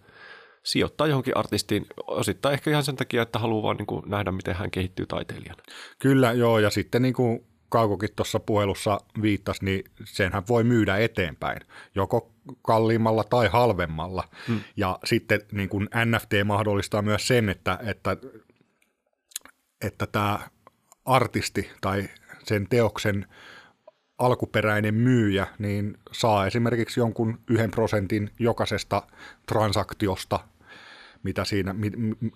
[SPEAKER 3] sijoittaa johonkin artistiin osittain ehkä ihan sen takia, että haluaa vaan niin kuin nähdä, miten hän kehittyy taiteilijana.
[SPEAKER 2] Kyllä, joo, ja sitten niin kuin Kaukokin tuossa puhelussa viittasi, niin senhän voi myydä eteenpäin, joko kalliimmalla tai halvemmalla. Hmm. Ja sitten niin kuin NFT mahdollistaa myös sen, että, että, että tämä artisti tai sen teoksen alkuperäinen myyjä niin saa esimerkiksi jonkun yhden prosentin jokaisesta transaktiosta, mitä siinä,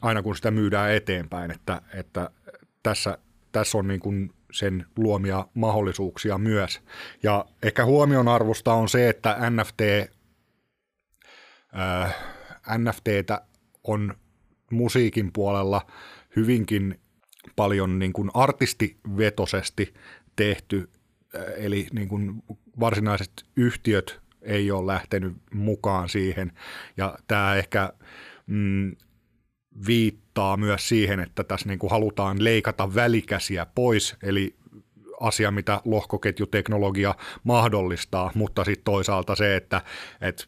[SPEAKER 2] aina kun sitä myydään eteenpäin, että, että tässä, tässä on niin kuin sen luomia mahdollisuuksia myös. Ja ehkä huomionarvosta on se, että NFT, äh, NFTtä on musiikin puolella hyvinkin paljon niin kuin artistivetoisesti tehty eli niin kuin varsinaiset yhtiöt ei ole lähtenyt mukaan siihen. Ja tämä ehkä mm, viittaa myös siihen, että tässä niin kuin halutaan leikata välikäsiä pois, eli asia, mitä lohkoketjuteknologia mahdollistaa, mutta sitten toisaalta se, että, että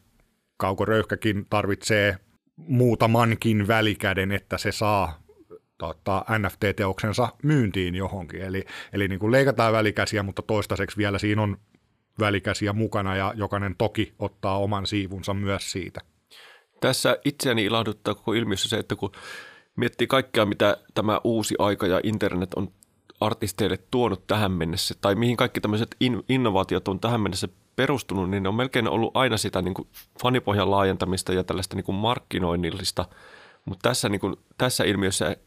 [SPEAKER 2] kaukoröyhkäkin tarvitsee muutamankin välikäden, että se saa tota, NFT-teoksensa myyntiin johonkin. Eli, eli niin kuin leikataan välikäsiä, mutta toistaiseksi vielä siinä on välikäsiä mukana ja jokainen toki ottaa oman siivunsa myös siitä.
[SPEAKER 3] Tässä itseäni ilahduttaa koko ilmiössä se, että kun miettii kaikkea, mitä tämä uusi aika ja internet on artisteille tuonut tähän mennessä, tai mihin kaikki tämmöiset in- innovaatiot on tähän mennessä perustunut, niin ne on melkein ollut aina sitä niin kuin fanipohjan laajentamista ja tällaista niin kuin markkinoinnillista Mutta tässä, niin kuin, tässä ilmiössä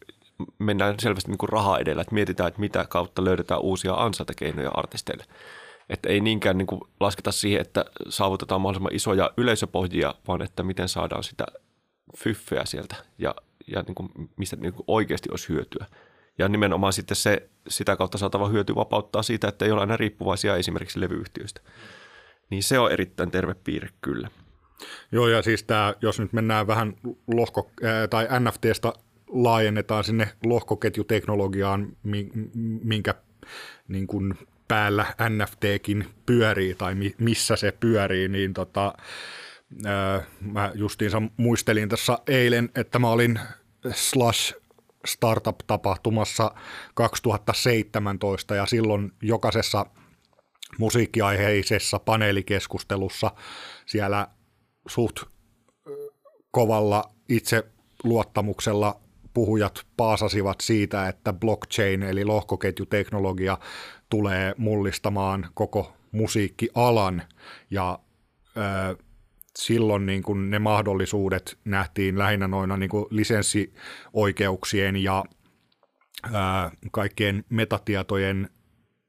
[SPEAKER 3] mennään selvästi niin kuin raha edellä, että mietitään, että mitä kautta löydetään uusia ansaintakeinoja artisteille. Että ei niinkään niin kuin lasketa siihen, että saavutetaan mahdollisimman isoja yleisöpohjia, vaan että miten saadaan sitä fyffeä sieltä ja, ja niin kuin, mistä niin kuin oikeasti olisi hyötyä. Ja nimenomaan sitten se sitä kautta saatava hyöty vapauttaa siitä, että ei ole aina riippuvaisia esimerkiksi levyyhtiöistä. Niin se on erittäin terve piirre kyllä.
[SPEAKER 2] Joo, ja siis tämä, jos nyt mennään vähän lohko, ää, tai NFTstä laajennetaan sinne lohkoketjuteknologiaan, minkä niin kuin päällä NFTkin pyörii tai missä se pyörii, niin tota, ää, mä justiinsa muistelin tässä eilen, että mä olin Slash startup-tapahtumassa 2017 ja silloin jokaisessa musiikkiaiheisessa paneelikeskustelussa siellä suht kovalla itse luottamuksella puhujat paasasivat siitä, että blockchain eli lohkoketjuteknologia tulee mullistamaan koko musiikkialan. Ja ö, silloin niin kuin ne mahdollisuudet nähtiin lähinnä noina niin kuin lisenssioikeuksien ja ö, kaikkien metatietojen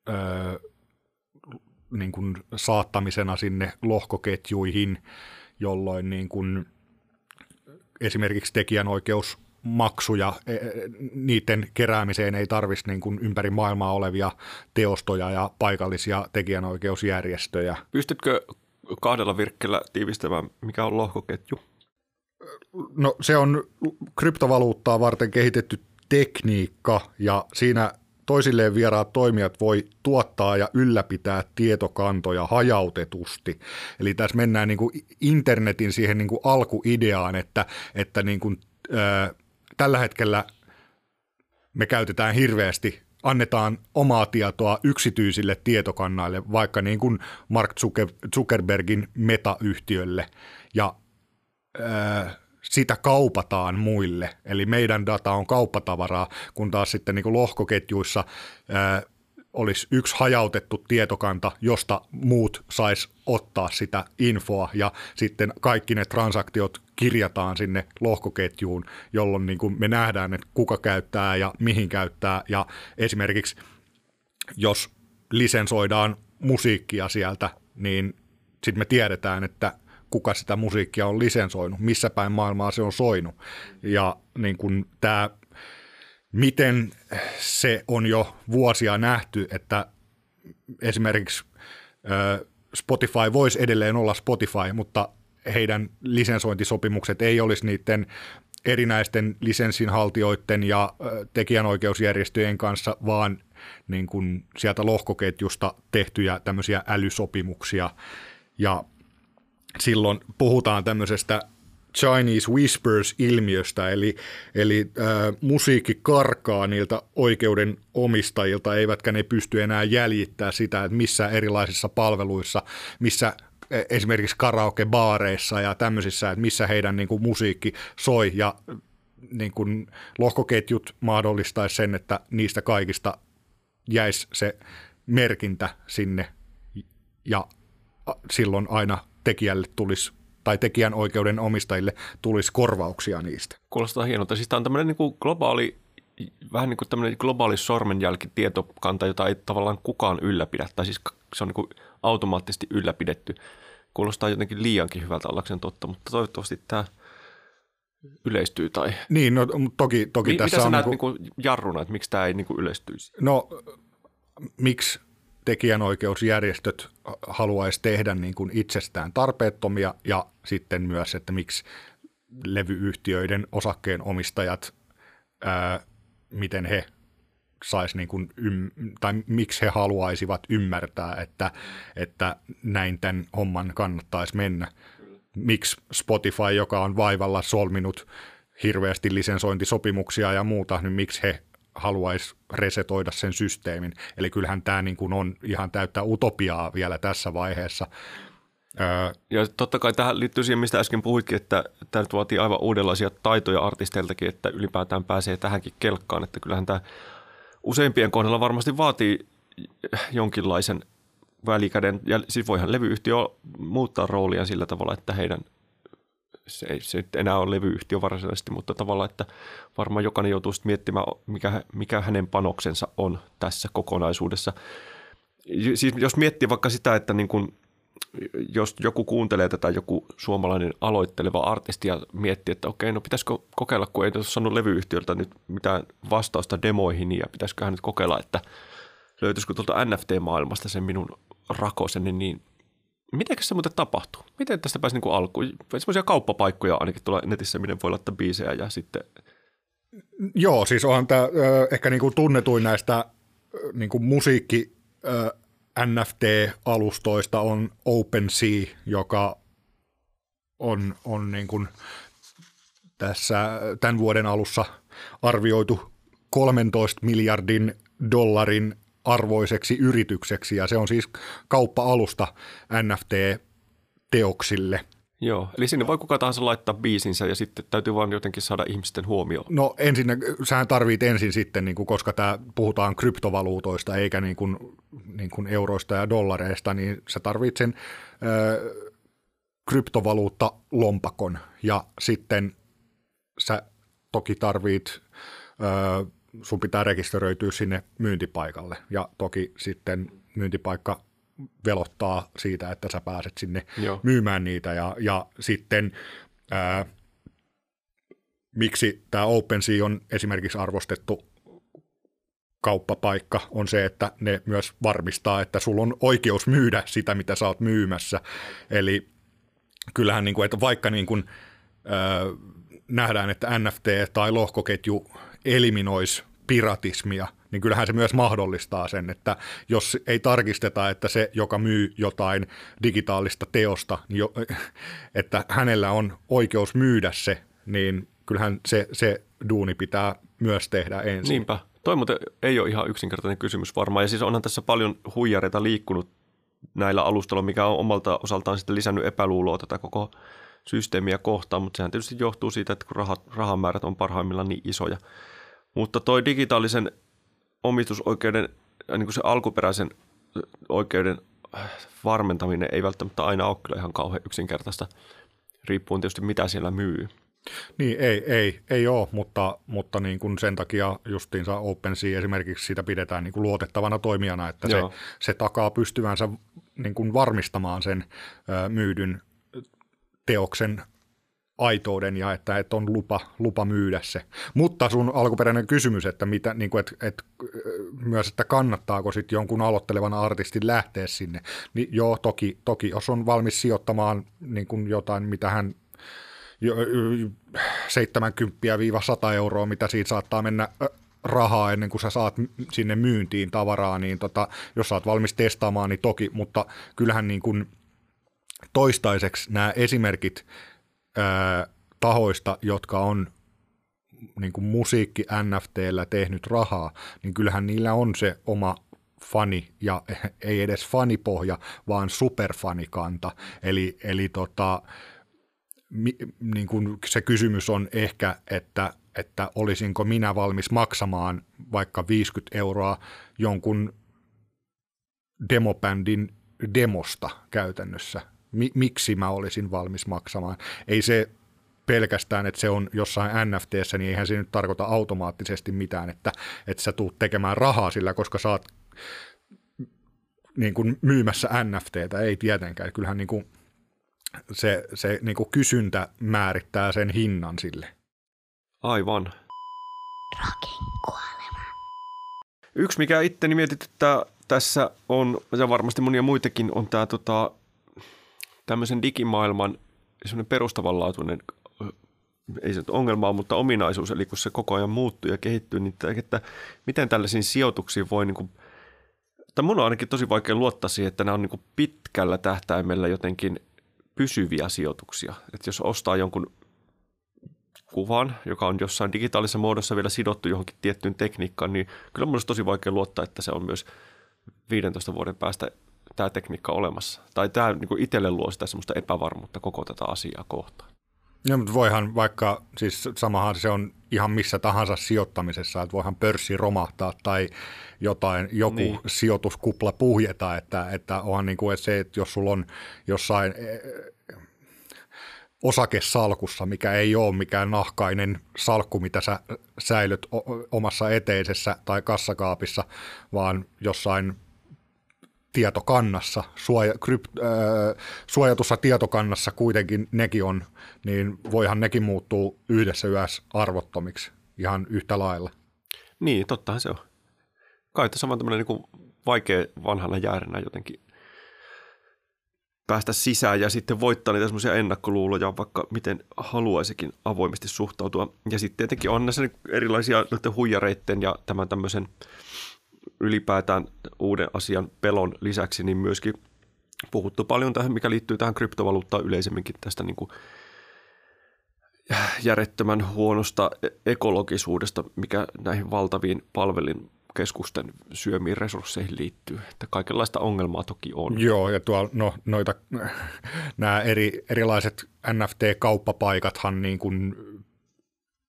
[SPEAKER 2] ö, niin kuin saattamisena sinne lohkoketjuihin, jolloin niin kuin esimerkiksi tekijänoikeus maksuja, e, e, niiden keräämiseen ei tarvitsisi niin kuin ympäri maailmaa olevia teostoja ja paikallisia tekijänoikeusjärjestöjä.
[SPEAKER 3] Pystytkö kahdella virkkeellä tiivistämään, mikä on lohkoketju?
[SPEAKER 2] No se on kryptovaluuttaa varten kehitetty tekniikka ja siinä toisilleen vieraat toimijat voi tuottaa ja ylläpitää tietokantoja hajautetusti. Eli tässä mennään niin kuin internetin siihen niin kuin alkuideaan, että, että niin kuin, ää, tällä hetkellä me käytetään hirveästi annetaan omaa tietoa yksityisille tietokannaille, vaikka niin kuin Mark Zuckerbergin metayhtiölle, ja ää, sitä kaupataan muille. Eli meidän data on kauppatavaraa, kun taas sitten niin kuin lohkoketjuissa ää, olisi yksi hajautettu tietokanta, josta muut sais ottaa sitä infoa ja sitten kaikki ne transaktiot kirjataan sinne lohkoketjuun, jolloin niin kuin me nähdään, että kuka käyttää ja mihin käyttää ja esimerkiksi jos lisensoidaan musiikkia sieltä, niin sitten me tiedetään, että kuka sitä musiikkia on lisensoinut, missä päin maailmaa se on soinut. Ja niin kuin tämä miten se on jo vuosia nähty, että esimerkiksi Spotify voisi edelleen olla Spotify, mutta heidän lisensointisopimukset ei olisi niiden erinäisten lisenssinhaltijoiden ja tekijänoikeusjärjestöjen kanssa, vaan niin kuin sieltä lohkoketjusta tehtyjä tämmöisiä älysopimuksia. Ja silloin puhutaan tämmöisestä Chinese Whispers-ilmiöstä, eli, eli äh, musiikki karkaa niiltä oikeuden omistajilta, eivätkä ne pysty enää jäljittämään sitä, että missä erilaisissa palveluissa, missä e, esimerkiksi karaoke-baareissa ja tämmöisissä, että missä heidän niin kuin, musiikki soi, ja niin kuin, lohkoketjut mahdollistaisi sen, että niistä kaikista jäisi se merkintä sinne, ja silloin aina tekijälle tulisi tai tekijän oikeuden omistajille tulisi korvauksia niistä.
[SPEAKER 3] Kuulostaa hienolta. Siis tämä on tämmöinen niin kuin globaali, vähän niin kuin tämmöinen globaali sormenjälkitietokanta, jota ei tavallaan kukaan ylläpidä, tai siis se on niin kuin automaattisesti ylläpidetty. Kuulostaa jotenkin liiankin hyvältä ollakseen totta, mutta toivottavasti tämä yleistyy. Tai...
[SPEAKER 2] Niin, no toki, toki
[SPEAKER 3] Mi-
[SPEAKER 2] tässä
[SPEAKER 3] mitä
[SPEAKER 2] on...
[SPEAKER 3] näet
[SPEAKER 2] niin
[SPEAKER 3] kuin... Niin jarruna, että miksi tämä ei niin kuin yleistyisi?
[SPEAKER 2] No, miksi tekijänoikeusjärjestöt haluaisi tehdä niin kuin itsestään tarpeettomia ja sitten myös, että miksi levyyhtiöiden osakkeenomistajat, ää, miten he sais niin kuin tai miksi he haluaisivat ymmärtää, että, että näin tämän homman kannattaisi mennä. Miksi Spotify, joka on vaivalla solminut hirveästi lisensointisopimuksia ja muuta, niin miksi he haluaisi resetoida sen systeemin. Eli kyllähän tämä niin kuin on ihan täyttä utopiaa vielä tässä vaiheessa.
[SPEAKER 3] Ja totta kai tähän liittyy siihen, mistä äsken puhuitkin, että tämä nyt vaatii aivan uudenlaisia taitoja artisteiltakin, että ylipäätään pääsee tähänkin kelkkaan. Että kyllähän tämä useimpien kohdalla varmasti vaatii jonkinlaisen välikäden. Ja siis voihan levyyhtiö muuttaa roolia sillä tavalla, että heidän se ei se nyt enää ole levyyhtiö varsinaisesti, mutta tavallaan, että varmaan jokainen joutuu sitten miettimään, mikä, mikä hänen panoksensa on tässä kokonaisuudessa. Siis jos miettii vaikka sitä, että niin kun, jos joku kuuntelee tätä, joku suomalainen aloitteleva artisti ja miettii, että okei, no pitäisikö kokeilla, kun ei ole saanut levyyhtiöltä nyt mitään vastausta demoihin ja pitäisiköhän nyt kokeilla, että löytyisikö tuolta NFT-maailmasta sen minun rakoseni, niin Miten se muuten tapahtuu? Miten tästä pääsi niin alkuun? Sellaisia kauppapaikkoja ainakin tuolla netissä, minne voi laittaa biisejä ja sitten...
[SPEAKER 2] Joo, siis onhan tämä ehkä niin kuin tunnetuin näistä niin kuin musiikki NFT-alustoista on OpenSea, joka on, on niin kuin tässä tämän vuoden alussa arvioitu 13 miljardin dollarin arvoiseksi yritykseksi ja se on siis kauppa-alusta NFT-teoksille.
[SPEAKER 3] Joo, eli sinne voi kuka tahansa laittaa biisinsä ja sitten täytyy vaan jotenkin saada ihmisten huomioon.
[SPEAKER 2] No ensin, sähän tarvit ensin sitten, niin kuin, koska tämä puhutaan kryptovaluutoista eikä niin kuin, niin kuin euroista ja dollareista, niin sä tarvit sen ö, kryptovaluutta lompakon ja sitten sä toki tarvit ö, sun pitää rekisteröityä sinne myyntipaikalle ja toki sitten myyntipaikka velottaa siitä, että sä pääset sinne Joo. myymään niitä ja, ja sitten ää, miksi tämä OpenSea on esimerkiksi arvostettu kauppapaikka on se, että ne myös varmistaa, että sulla on oikeus myydä sitä, mitä sä oot myymässä. Eli kyllähän, niin kuin, että vaikka niin kuin, äh, nähdään, että NFT tai lohkoketju eliminoisi piratismia, niin kyllähän se myös mahdollistaa sen, että jos ei tarkisteta, että se, joka myy jotain digitaalista teosta, niin jo, että hänellä on oikeus myydä se, niin kyllähän se, se duuni pitää myös tehdä ensin.
[SPEAKER 3] Niinpä. Toi muuten ei ole ihan yksinkertainen kysymys varmaan. Ja siis onhan tässä paljon huijareita liikkunut näillä alustalla, mikä on omalta osaltaan sitten lisännyt epäluuloa tätä koko systeemiä kohtaan, mutta sehän tietysti johtuu siitä, että kun rahat, rahamäärät on parhaimmillaan niin isoja. Mutta toi digitaalisen omistusoikeuden, niin kuin se alkuperäisen oikeuden varmentaminen ei välttämättä aina ole kyllä ihan kauhean yksinkertaista, riippuen tietysti mitä siellä myy.
[SPEAKER 2] Niin, ei, ei, ei ole, mutta, mutta niin kuin sen takia justiinsa OpenSea esimerkiksi sitä pidetään niin kuin luotettavana toimijana, että se, se takaa pystyvänsä niin kuin varmistamaan sen ö, myydyn teoksen aitouden ja että, että on lupa, lupa myydä se. Mutta sun alkuperäinen kysymys, että, mitä, niin kuin, että, että myös, että kannattaako sitten jonkun aloittelevan artistin lähteä sinne, niin joo, toki, toki jos on valmis sijoittamaan niin kuin jotain, mitä hän 70-100 euroa, mitä siitä saattaa mennä rahaa ennen kuin sä saat sinne myyntiin tavaraa, niin tota, jos sä oot valmis testaamaan, niin toki, mutta kyllähän niin kuin toistaiseksi nämä esimerkit ää, tahoista, jotka on niin kuin musiikki NFTllä tehnyt rahaa, niin kyllähän niillä on se oma fani, ja ei edes fanipohja, vaan superfanikanta. Eli, eli tota, mi, niin kuin se kysymys on ehkä, että, että olisinko minä valmis maksamaan vaikka 50 euroa jonkun demobändin demosta käytännössä miksi mä olisin valmis maksamaan. Ei se pelkästään, että se on jossain NFTssä, niin eihän se nyt tarkoita automaattisesti mitään, että, että sä tuut tekemään rahaa sillä, koska sä oot niin kuin myymässä NFTtä, ei tietenkään. Kyllähän niin kuin se, se niin kuin kysyntä määrittää sen hinnan sille.
[SPEAKER 3] Aivan.
[SPEAKER 1] Rokin kuolema.
[SPEAKER 3] Yksi, mikä itteni mietityttää tässä on, ja varmasti monia muitakin, on tämä tota, tämmöisen digimaailman semmoinen perustavanlaatuinen ei se ongelma mutta ominaisuus, eli kun se koko ajan muuttuu ja kehittyy, niin että, että miten tällaisiin sijoituksiin voi, niin kuin, tai mun on ainakin tosi vaikea luottaa siihen, että nämä on niin kuin pitkällä tähtäimellä jotenkin pysyviä sijoituksia. Että jos ostaa jonkun kuvan, joka on jossain digitaalisessa muodossa vielä sidottu johonkin tiettyyn tekniikkaan, niin kyllä mun olisi tosi vaikea luottaa, että se on myös 15 vuoden päästä tämä tekniikka olemassa. Tai tämä niin kuin itselle luo sitä semmoista epävarmuutta koko tätä asiaa kohtaan.
[SPEAKER 2] No, mutta voihan vaikka, siis samahan se on ihan missä tahansa sijoittamisessa, että voihan pörssi romahtaa tai jotain, joku niin. sijoituskupla puhjeta, että, että onhan niin kuin se, että jos sulla on jossain osakesalkussa, mikä ei ole mikään nahkainen salkku, mitä sä säilyt omassa eteisessä tai kassakaapissa, vaan jossain tietokannassa, suoja, krypt, äh, suojatussa tietokannassa kuitenkin nekin on, niin voihan nekin muuttuu yhdessä yössä arvottomiksi ihan yhtä lailla.
[SPEAKER 3] Niin, tottahan se on. Kai tässä on tämmöinen niin vaikea vanhana jäärenä jotenkin päästä sisään ja sitten voittaa niitä semmoisia ennakkoluuloja, vaikka miten haluaisikin avoimesti suhtautua. Ja sitten tietenkin on näissä erilaisia huijareitten ja tämän tämmöisen ylipäätään uuden asian pelon lisäksi, niin myöskin puhuttu paljon tähän, mikä liittyy tähän kryptovaluuttaan yleisemminkin tästä niin kuin järjettömän huonosta e- ekologisuudesta, mikä näihin valtaviin palvelin keskusten syömiin resursseihin liittyy. Että kaikenlaista ongelmaa toki on.
[SPEAKER 2] Joo, ja tuolla no, noita, nämä eri, erilaiset NFT-kauppapaikathan niin kuin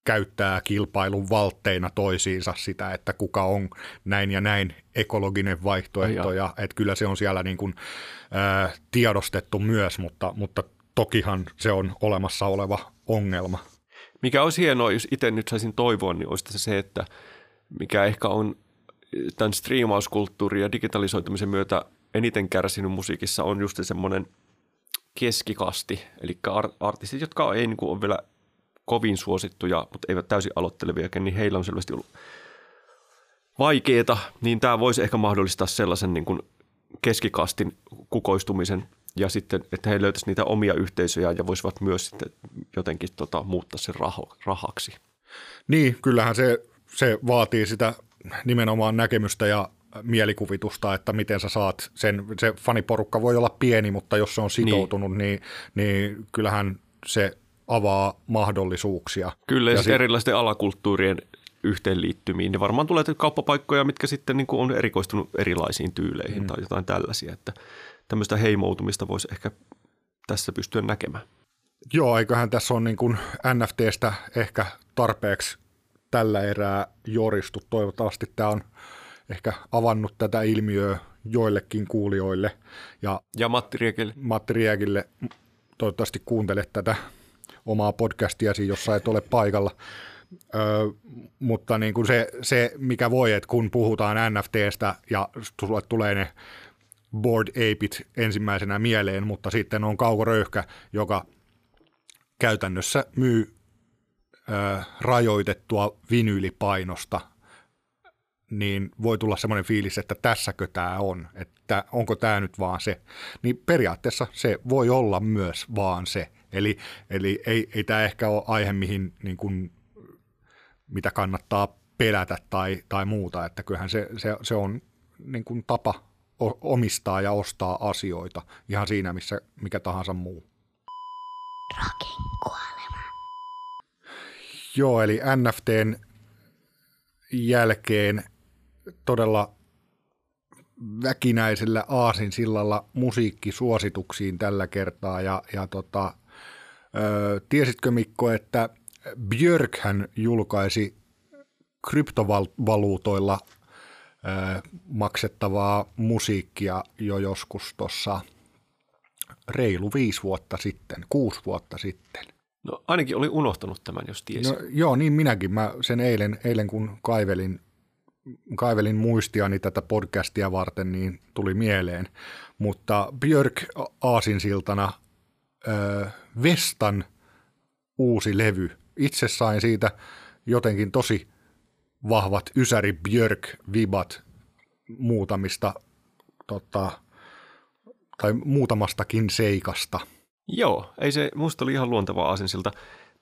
[SPEAKER 2] käyttää kilpailun valtteina toisiinsa sitä, että kuka on näin ja näin ekologinen vaihtoehto, ja että kyllä se on siellä niin kuin, ää, tiedostettu myös, mutta, mutta tokihan se on olemassa oleva ongelma.
[SPEAKER 3] Mikä olisi hienoa, jos itse nyt saisin toivoa, niin olisi se, että mikä ehkä on tämän striimauskulttuurin ja digitalisoitumisen myötä eniten kärsinyt musiikissa on just semmoinen keskikasti, eli artistit, jotka ei niin kuin, ole vielä kovin suosittuja, mutta eivät täysin aloitteleviakin, niin heillä on selvästi ollut vaikeita, niin tämä voisi ehkä mahdollistaa sellaisen niin kuin keskikastin kukoistumisen ja sitten, että he löytäisivät niitä omia yhteisöjä ja voisivat myös sitten jotenkin tota, muuttaa sen raho, rahaksi.
[SPEAKER 2] Niin, kyllähän se, se vaatii sitä nimenomaan näkemystä ja mielikuvitusta, että miten sä saat sen, se faniporukka voi olla pieni, mutta jos se on sitoutunut, niin, niin, niin kyllähän se avaa mahdollisuuksia.
[SPEAKER 3] Kyllä, ja, ja sit... erilaisten alakulttuurien yhteenliittymiin, niin varmaan tulee kauppapaikkoja, mitkä sitten niin kuin on erikoistunut erilaisiin tyyleihin mm. tai jotain tällaisia, että tämmöistä heimoutumista voisi ehkä tässä pystyä näkemään.
[SPEAKER 2] Joo, eiköhän tässä on niin kuin NFTstä ehkä tarpeeksi tällä erää joristu. Toivottavasti tämä on ehkä avannut tätä ilmiöä joillekin kuulijoille.
[SPEAKER 3] Ja, ja Matti Riekille.
[SPEAKER 2] Matti Riekille toivottavasti kuuntelet tätä omaa podcastiasi, jossa et ole paikalla. Ö, mutta niin kuin se, se, mikä voi, että kun puhutaan NFTstä ja sulle tulee ne Board Apeit ensimmäisenä mieleen, mutta sitten on Kauko Röyhkä, joka käytännössä myy ö, rajoitettua vinyylipainosta, niin voi tulla semmoinen fiilis, että tässäkö tämä on, että onko tämä nyt vaan se. Niin periaatteessa se voi olla myös vaan se. Eli, eli ei, ei tämä ehkä ole aihe, mihin niin kuin, mitä kannattaa pelätä tai, tai muuta, että kyllähän se, se, se on niin kuin tapa omistaa ja ostaa asioita ihan siinä, missä mikä tahansa muu.
[SPEAKER 1] Rockin kuolema.
[SPEAKER 2] Joo, eli NFTn jälkeen todella väkinäisellä aasinsillalla musiikkisuosituksiin tällä kertaa ja, ja tota, tiesitkö Mikko, että Björkhän julkaisi kryptovaluutoilla maksettavaa musiikkia jo joskus tuossa reilu viisi vuotta sitten, kuusi vuotta sitten.
[SPEAKER 3] No ainakin oli unohtanut tämän, jos tiesi. No,
[SPEAKER 2] joo, niin minäkin. Mä sen eilen, eilen kun kaivelin, kaivelin muistiani tätä podcastia varten, niin tuli mieleen. Mutta Björk Aasinsiltana Vestan uusi levy. Itse sain siitä jotenkin tosi vahvat Ysäri Björk-vibat muutamista tota, tai muutamastakin seikasta –
[SPEAKER 3] Joo, ei se, musta oli ihan luonteva aasinsilta.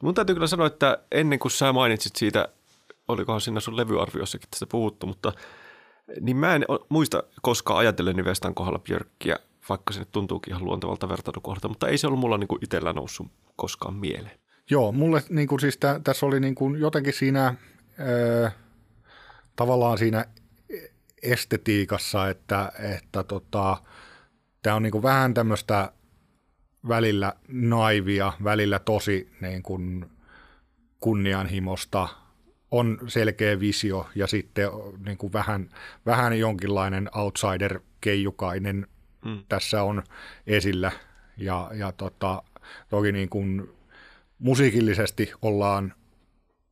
[SPEAKER 3] Mun täytyy kyllä sanoa, että ennen kuin sä mainitsit siitä, olikohan siinä sun levyarviossakin tästä puhuttu, mutta niin mä en muista koskaan ajatellen Vestan kohdalla Björkkiä, vaikka se tuntuukin ihan luontevalta vertailukohdalta, mutta ei se ollut mulla niin kuin itsellä noussut koskaan mieleen.
[SPEAKER 2] Joo, mulle niin kuin siis tä, tässä oli niin kuin jotenkin siinä ö, tavallaan siinä estetiikassa, että, että tota, tämä on niin kuin vähän tämmöistä välillä naivia, välillä tosi niin kuin kunnianhimosta, on selkeä visio ja sitten niin kuin vähän, vähän jonkinlainen outsider-keijukainen hmm. tässä on esillä. Ja, ja tota, toki niin kuin musiikillisesti ollaan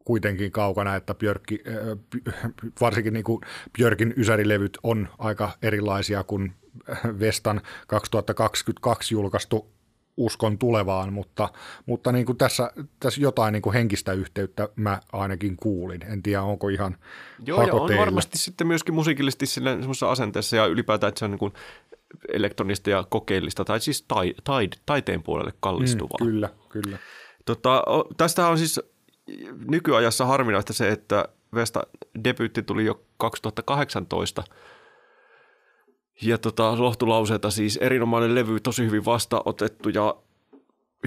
[SPEAKER 2] kuitenkin kaukana, että Björkki, varsinkin niin kuin Björkin ysärilevyt on aika erilaisia kuin Vestan 2022 julkaistu uskon tulevaan, mutta, mutta niin kuin tässä, tässä jotain niin kuin henkistä yhteyttä mä ainakin kuulin. En tiedä, onko ihan
[SPEAKER 3] Joo, ja on teille. varmasti sitten myöskin musiikillisesti semmoisessa asenteessa ja ylipäätään, että se on niin kuin elektronista ja kokeellista, tai siis tai, tai, taiteen puolelle kallistuvaa.
[SPEAKER 2] Mm, kyllä, kyllä.
[SPEAKER 3] Tota, tästä on siis nykyajassa harvinaista se, että Vesta debyytti tuli jo 2018 – ja tota, lohtulauseita siis erinomainen levy, tosi hyvin vastaanotettu ja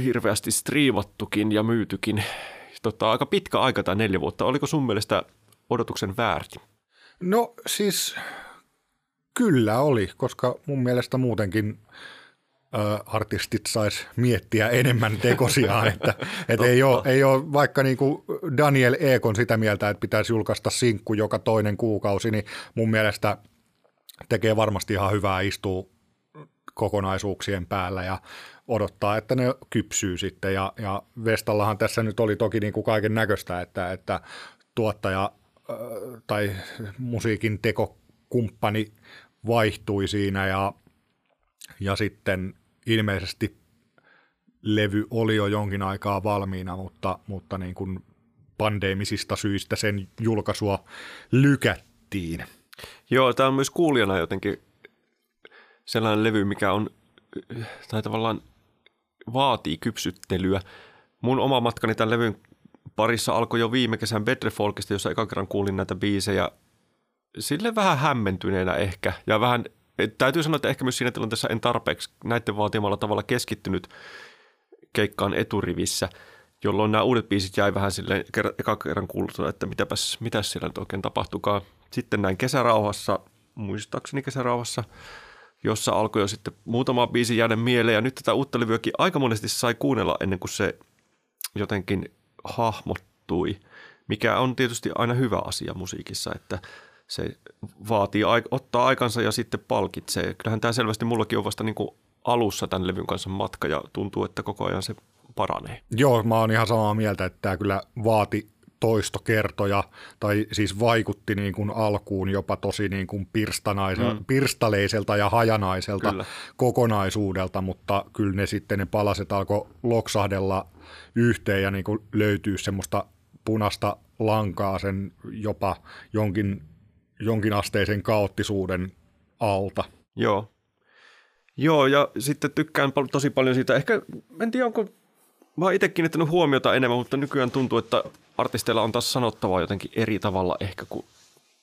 [SPEAKER 3] hirveästi striimattukin ja myytykin. Tota, aika pitkä aika tämä neljä vuotta. Oliko sun mielestä odotuksen väärti?
[SPEAKER 2] No siis kyllä oli, koska mun mielestä muutenkin ö, artistit sais miettiä enemmän tekosiaan, että et ei, ole, ei ole vaikka niinku Daniel Ekon sitä mieltä, että pitäisi julkaista sinkku joka toinen kuukausi, niin mun mielestä – tekee varmasti ihan hyvää istua kokonaisuuksien päällä ja odottaa, että ne kypsyy sitten. Ja, ja Vestallahan tässä nyt oli toki niin kuin kaiken näköistä, että, että tuottaja tai musiikin tekokumppani vaihtui siinä ja, ja sitten ilmeisesti levy oli jo jonkin aikaa valmiina, mutta, mutta niin kuin pandeemisista syistä sen julkaisua lykättiin.
[SPEAKER 3] Joo, tämä on myös kuulijana jotenkin sellainen levy, mikä on, tai tavallaan vaatii kypsyttelyä. Mun oma matkani tämän levyn parissa alkoi jo viime kesän Bedrefolkista, jossa eka kerran kuulin näitä biisejä. Sille vähän hämmentyneenä ehkä, ja vähän, täytyy sanoa, että ehkä myös siinä tilanteessa en tarpeeksi näiden vaatimalla tavalla keskittynyt keikkaan eturivissä, jolloin nämä uudet biisit jäi vähän silleen eka kerran kuultuna, että mitäpäs, mitäs siellä nyt oikein tapahtukaan – sitten näin kesärauhassa, muistaakseni kesärauhassa, jossa alkoi jo sitten muutama biisi jäädä mieleen. Ja nyt tätä uutta levyäkin aika monesti sai kuunnella ennen kuin se jotenkin hahmottui, mikä on tietysti aina hyvä asia musiikissa, että se vaatii ottaa aikansa ja sitten palkitsee. Kyllähän tämä selvästi mullakin on vasta niin kuin alussa tämän levyn kanssa matka ja tuntuu, että koko ajan se paranee.
[SPEAKER 2] Joo, mä oon ihan samaa mieltä, että tämä kyllä vaati toistokertoja, tai siis vaikutti niin kuin alkuun jopa tosi niin kuin mm. pirstaleiselta ja hajanaiselta kyllä. kokonaisuudelta, mutta kyllä ne sitten ne palaset alkoi loksahdella yhteen ja niin kuin löytyy semmoista punaista lankaa sen jopa jonkin, jonkin asteisen kaoottisuuden alta.
[SPEAKER 3] Joo. Joo, ja sitten tykkään tosi paljon siitä. Ehkä, en tiedä onko Mä oon itse kiinnittänyt huomiota enemmän, mutta nykyään tuntuu, että artisteilla on taas sanottavaa jotenkin eri tavalla ehkä kuin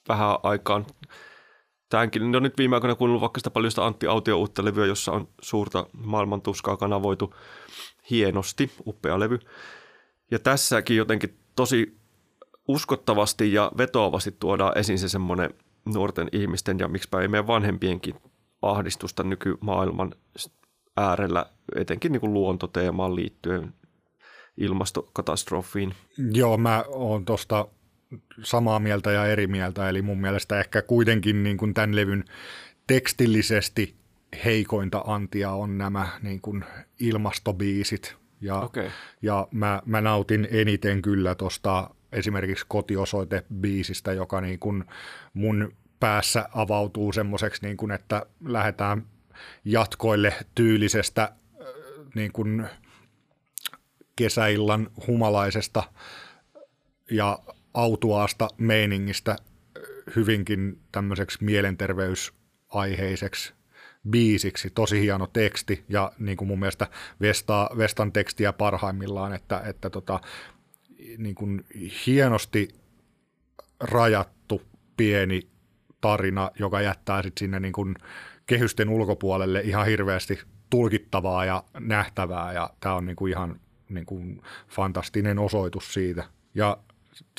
[SPEAKER 3] vähän aikaan. Tämänkin, no nyt viime aikoina kuunnellut vaikka sitä paljon sitä Antti Autio uutta levyä, jossa on suurta maailman tuskaa kanavoitu hienosti, upea levy. Ja tässäkin jotenkin tosi uskottavasti ja vetoavasti tuodaan esiin se semmoinen nuorten ihmisten ja miksipä ei meidän vanhempienkin ahdistusta nykymaailman äärellä, etenkin niin kuin luontoteemaan liittyen ilmastokatastrofiin.
[SPEAKER 2] Joo, mä oon tuosta samaa mieltä ja eri mieltä, eli mun mielestä ehkä kuitenkin niin kuin tämän levyn tekstillisesti heikointa antia on nämä niin kuin ilmastobiisit. Ja, okay. ja mä, mä nautin eniten kyllä tuosta esimerkiksi kotiosoite-biisistä, joka niin kuin mun päässä avautuu semmoiseksi, niin kuin, että lähdetään jatkoille tyylisestä niin kuin kesäillan humalaisesta ja autuaasta meiningistä hyvinkin tämmöiseksi mielenterveysaiheiseksi biisiksi. Tosi hieno teksti ja niin kuin mun mielestä Vesta, Vestan tekstiä parhaimmillaan, että, että tota, niin kuin hienosti rajattu pieni tarina, joka jättää sitten sinne niin kuin kehysten ulkopuolelle ihan hirveästi tulkittavaa ja nähtävää ja tämä on niin kuin ihan niin kuin fantastinen osoitus siitä. Ja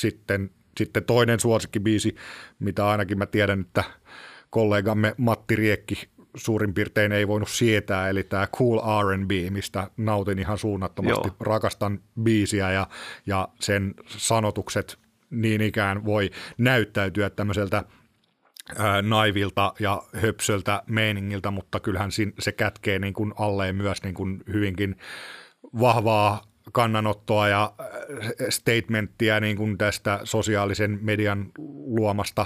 [SPEAKER 2] sitten, sitten toinen suosikkibiisi, mitä ainakin mä tiedän, että kollegamme Matti Riekki suurin piirtein ei voinut sietää, eli tämä Cool R&B, mistä nautin ihan suunnattomasti. Joo. Rakastan biisiä ja, ja sen sanotukset niin ikään voi näyttäytyä tämmöiseltä ää, naivilta ja höpsöltä meiningiltä, mutta kyllähän se kätkee niin kuin alleen myös niin kuin hyvinkin vahvaa kannanottoa ja statementtia niin kuin tästä sosiaalisen median luomasta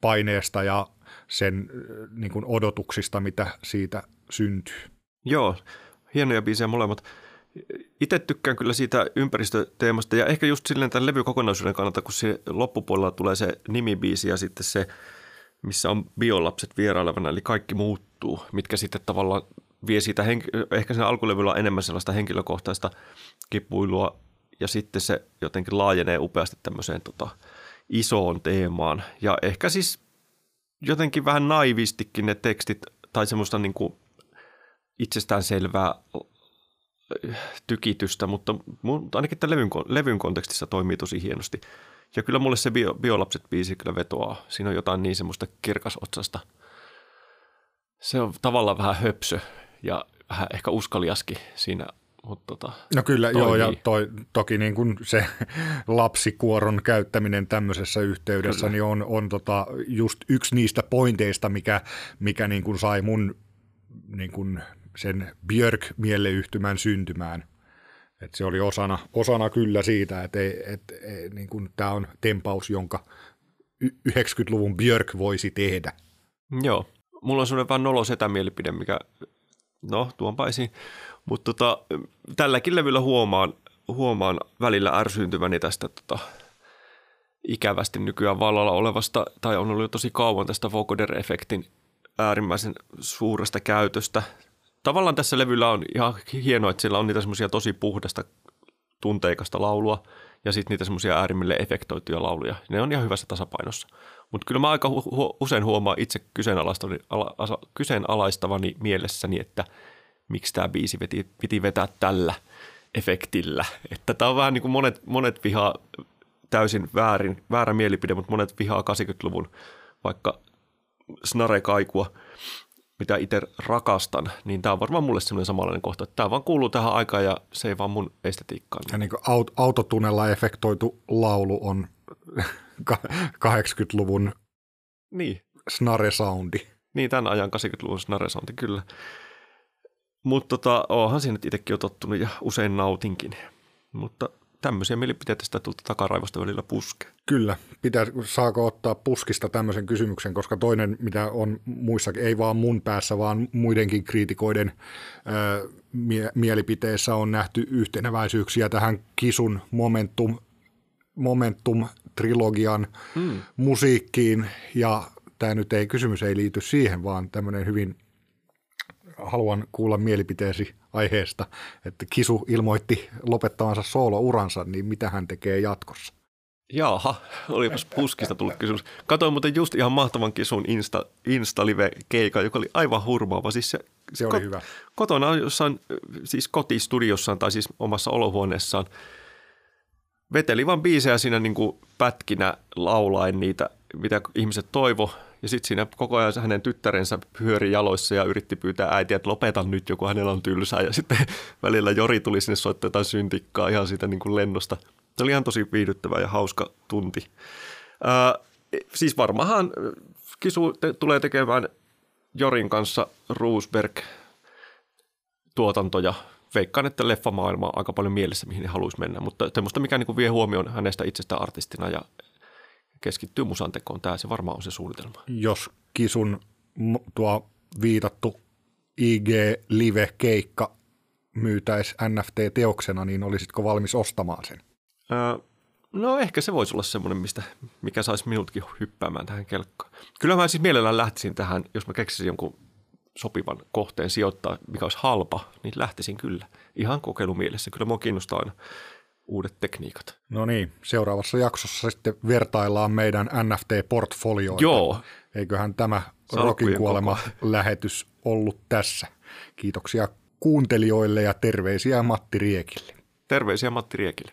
[SPEAKER 2] paineesta ja sen niin kuin odotuksista, mitä siitä syntyy.
[SPEAKER 3] Joo, hienoja biisejä molemmat. Itse tykkään kyllä siitä ympäristöteemasta ja ehkä just silleen tämän levykokonaisuuden kannalta, kun se loppupuolella tulee se nimibiisi ja sitten se, missä on biolapset vierailevana, eli kaikki muuttuu, mitkä sitten tavallaan vie siitä, henk- ehkä sen alkulevyllä on enemmän sellaista henkilökohtaista kipuilua ja sitten se jotenkin laajenee upeasti tämmöiseen tota, isoon teemaan. Ja ehkä siis jotenkin vähän naivistikin ne tekstit tai semmoista niin kuin itsestäänselvää tykitystä, mutta ainakin tämän levyn, levyn kontekstissa toimii tosi hienosti. Ja kyllä mulle se bio, Biolapset-biisi kyllä vetoaa. Siinä on jotain niin semmoista kirkasotsasta. Se on tavallaan vähän höpsö ja vähän ehkä uskaliaskin siinä mutta tota,
[SPEAKER 2] no kyllä, toimii. joo, ja toi, toki niin kuin se lapsikuoron käyttäminen tämmöisessä yhteydessä niin on, on tota just yksi niistä pointeista, mikä, mikä niin kuin sai mun niin kuin sen Björk-mieleyhtymän syntymään. Et se oli osana, osana kyllä siitä, että ei, et, ei, niin tämä on tempaus, jonka 90-luvun Björk voisi tehdä.
[SPEAKER 3] Joo. Mulla on sellainen vähän nolo mielipide, mikä, no tuonpa esiin. Mutta tota, tälläkin levyllä huomaan, huomaan välillä ärsyyntyväni tästä tota, ikävästi nykyään vallalla olevasta, tai on ollut jo tosi kauan tästä vocoder-efektin äärimmäisen suuresta käytöstä. Tavallaan tässä levyllä on ihan hienoa, että sillä on niitä semmoisia tosi puhdasta tunteikasta laulua ja sitten niitä semmoisia äärimmille efektoituja lauluja. Ne on ihan hyvässä tasapainossa. Mutta kyllä mä aika hu- usein huomaan itse kyseenalaistavani, ala, kyseenalaistavani mielessäni, että miksi tämä biisi piti, piti vetää tällä efektillä. Että tämä on vähän niin kuin monet, monet vihaa täysin väärin, väärä mielipide, mutta monet vihaa 80-luvun vaikka snare-kaikua, mitä itse rakastan, niin tämä on varmaan mulle semmoinen samanlainen kohta, että tämä vaan kuuluu tähän aikaan ja se ei vaan mun estetiikkaan.
[SPEAKER 2] Ja niin kuin aut- autotunnella efektoitu laulu on 80-luvun
[SPEAKER 3] niin.
[SPEAKER 2] snare-soundi.
[SPEAKER 3] Niin, tämän ajan 80-luvun snare-soundi, kyllä. Mutta tota, onhan siinä itsekin jo tottunut ja usein nautinkin. Mutta tämmöisiä mielipiteitä sitä tulta takaraivosta välillä puske.
[SPEAKER 2] Kyllä, pitää, saako ottaa puskista tämmöisen kysymyksen, koska toinen, mitä on muissa, ei vaan mun päässä, vaan muidenkin kriitikoiden ö, mie- mielipiteissä on nähty yhteneväisyyksiä tähän Kisun Momentum, Momentum-trilogian hmm. musiikkiin, ja tämä nyt ei, kysymys ei liity siihen, vaan tämmöinen hyvin haluan kuulla mielipiteesi aiheesta, että Kisu ilmoitti lopettavansa soolouransa, niin mitä hän tekee jatkossa?
[SPEAKER 3] Jaaha, olipas puskista tullut kysymys. Katoin muuten just ihan mahtavan kisun Insta, Insta-live-keikan, joka oli aivan hurmaava. Siis se,
[SPEAKER 2] se oli kot, hyvä.
[SPEAKER 3] Kotona jossain, siis kotistudiossaan tai siis omassa olohuoneessaan veteli vaan biisejä siinä niin kuin pätkinä laulain niitä, mitä ihmiset toivo. Ja sitten siinä koko ajan hänen tyttärensä pyöri jaloissa ja yritti pyytää äitiä, että lopetan nyt joku, hänellä on tylsää. Ja sitten välillä Jori tuli sinne soittaa jotain syntikkaa ihan siitä niin kuin lennosta. Se oli ihan tosi viihdyttävä ja hauska tunti. Ää, siis varmahan Kisu te- tulee tekemään Jorin kanssa Roosberg-tuotantoja. Veikkaan, että leffamaailma on aika paljon mielessä, mihin ne haluaisi mennä, mutta semmoista, mikä niin vie huomioon hänestä itsestä artistina ja keskittyy musantekoon. Tämä se varmaan on se suunnitelma.
[SPEAKER 2] Jos Kisun tuo viitattu IG Live-keikka myytäisi NFT-teoksena, niin olisitko valmis ostamaan sen?
[SPEAKER 3] Öö, no ehkä se voisi olla semmoinen, mistä, mikä saisi minutkin hyppäämään tähän kelkkaan. Kyllä mä siis mielellään lähtisin tähän, jos mä keksisin jonkun sopivan kohteen sijoittaa, mikä olisi halpa, niin lähtisin kyllä. Ihan kokeilumielessä. Kyllä mua kiinnostaa aina uudet tekniikat.
[SPEAKER 2] No niin, seuraavassa jaksossa sitten vertaillaan meidän NFT-portfolioita.
[SPEAKER 3] Joo.
[SPEAKER 2] Eiköhän tämä Rokin kuolema lähetys ollut tässä. Kiitoksia kuuntelijoille ja terveisiä Matti Riekille.
[SPEAKER 3] Terveisiä Matti Riekille.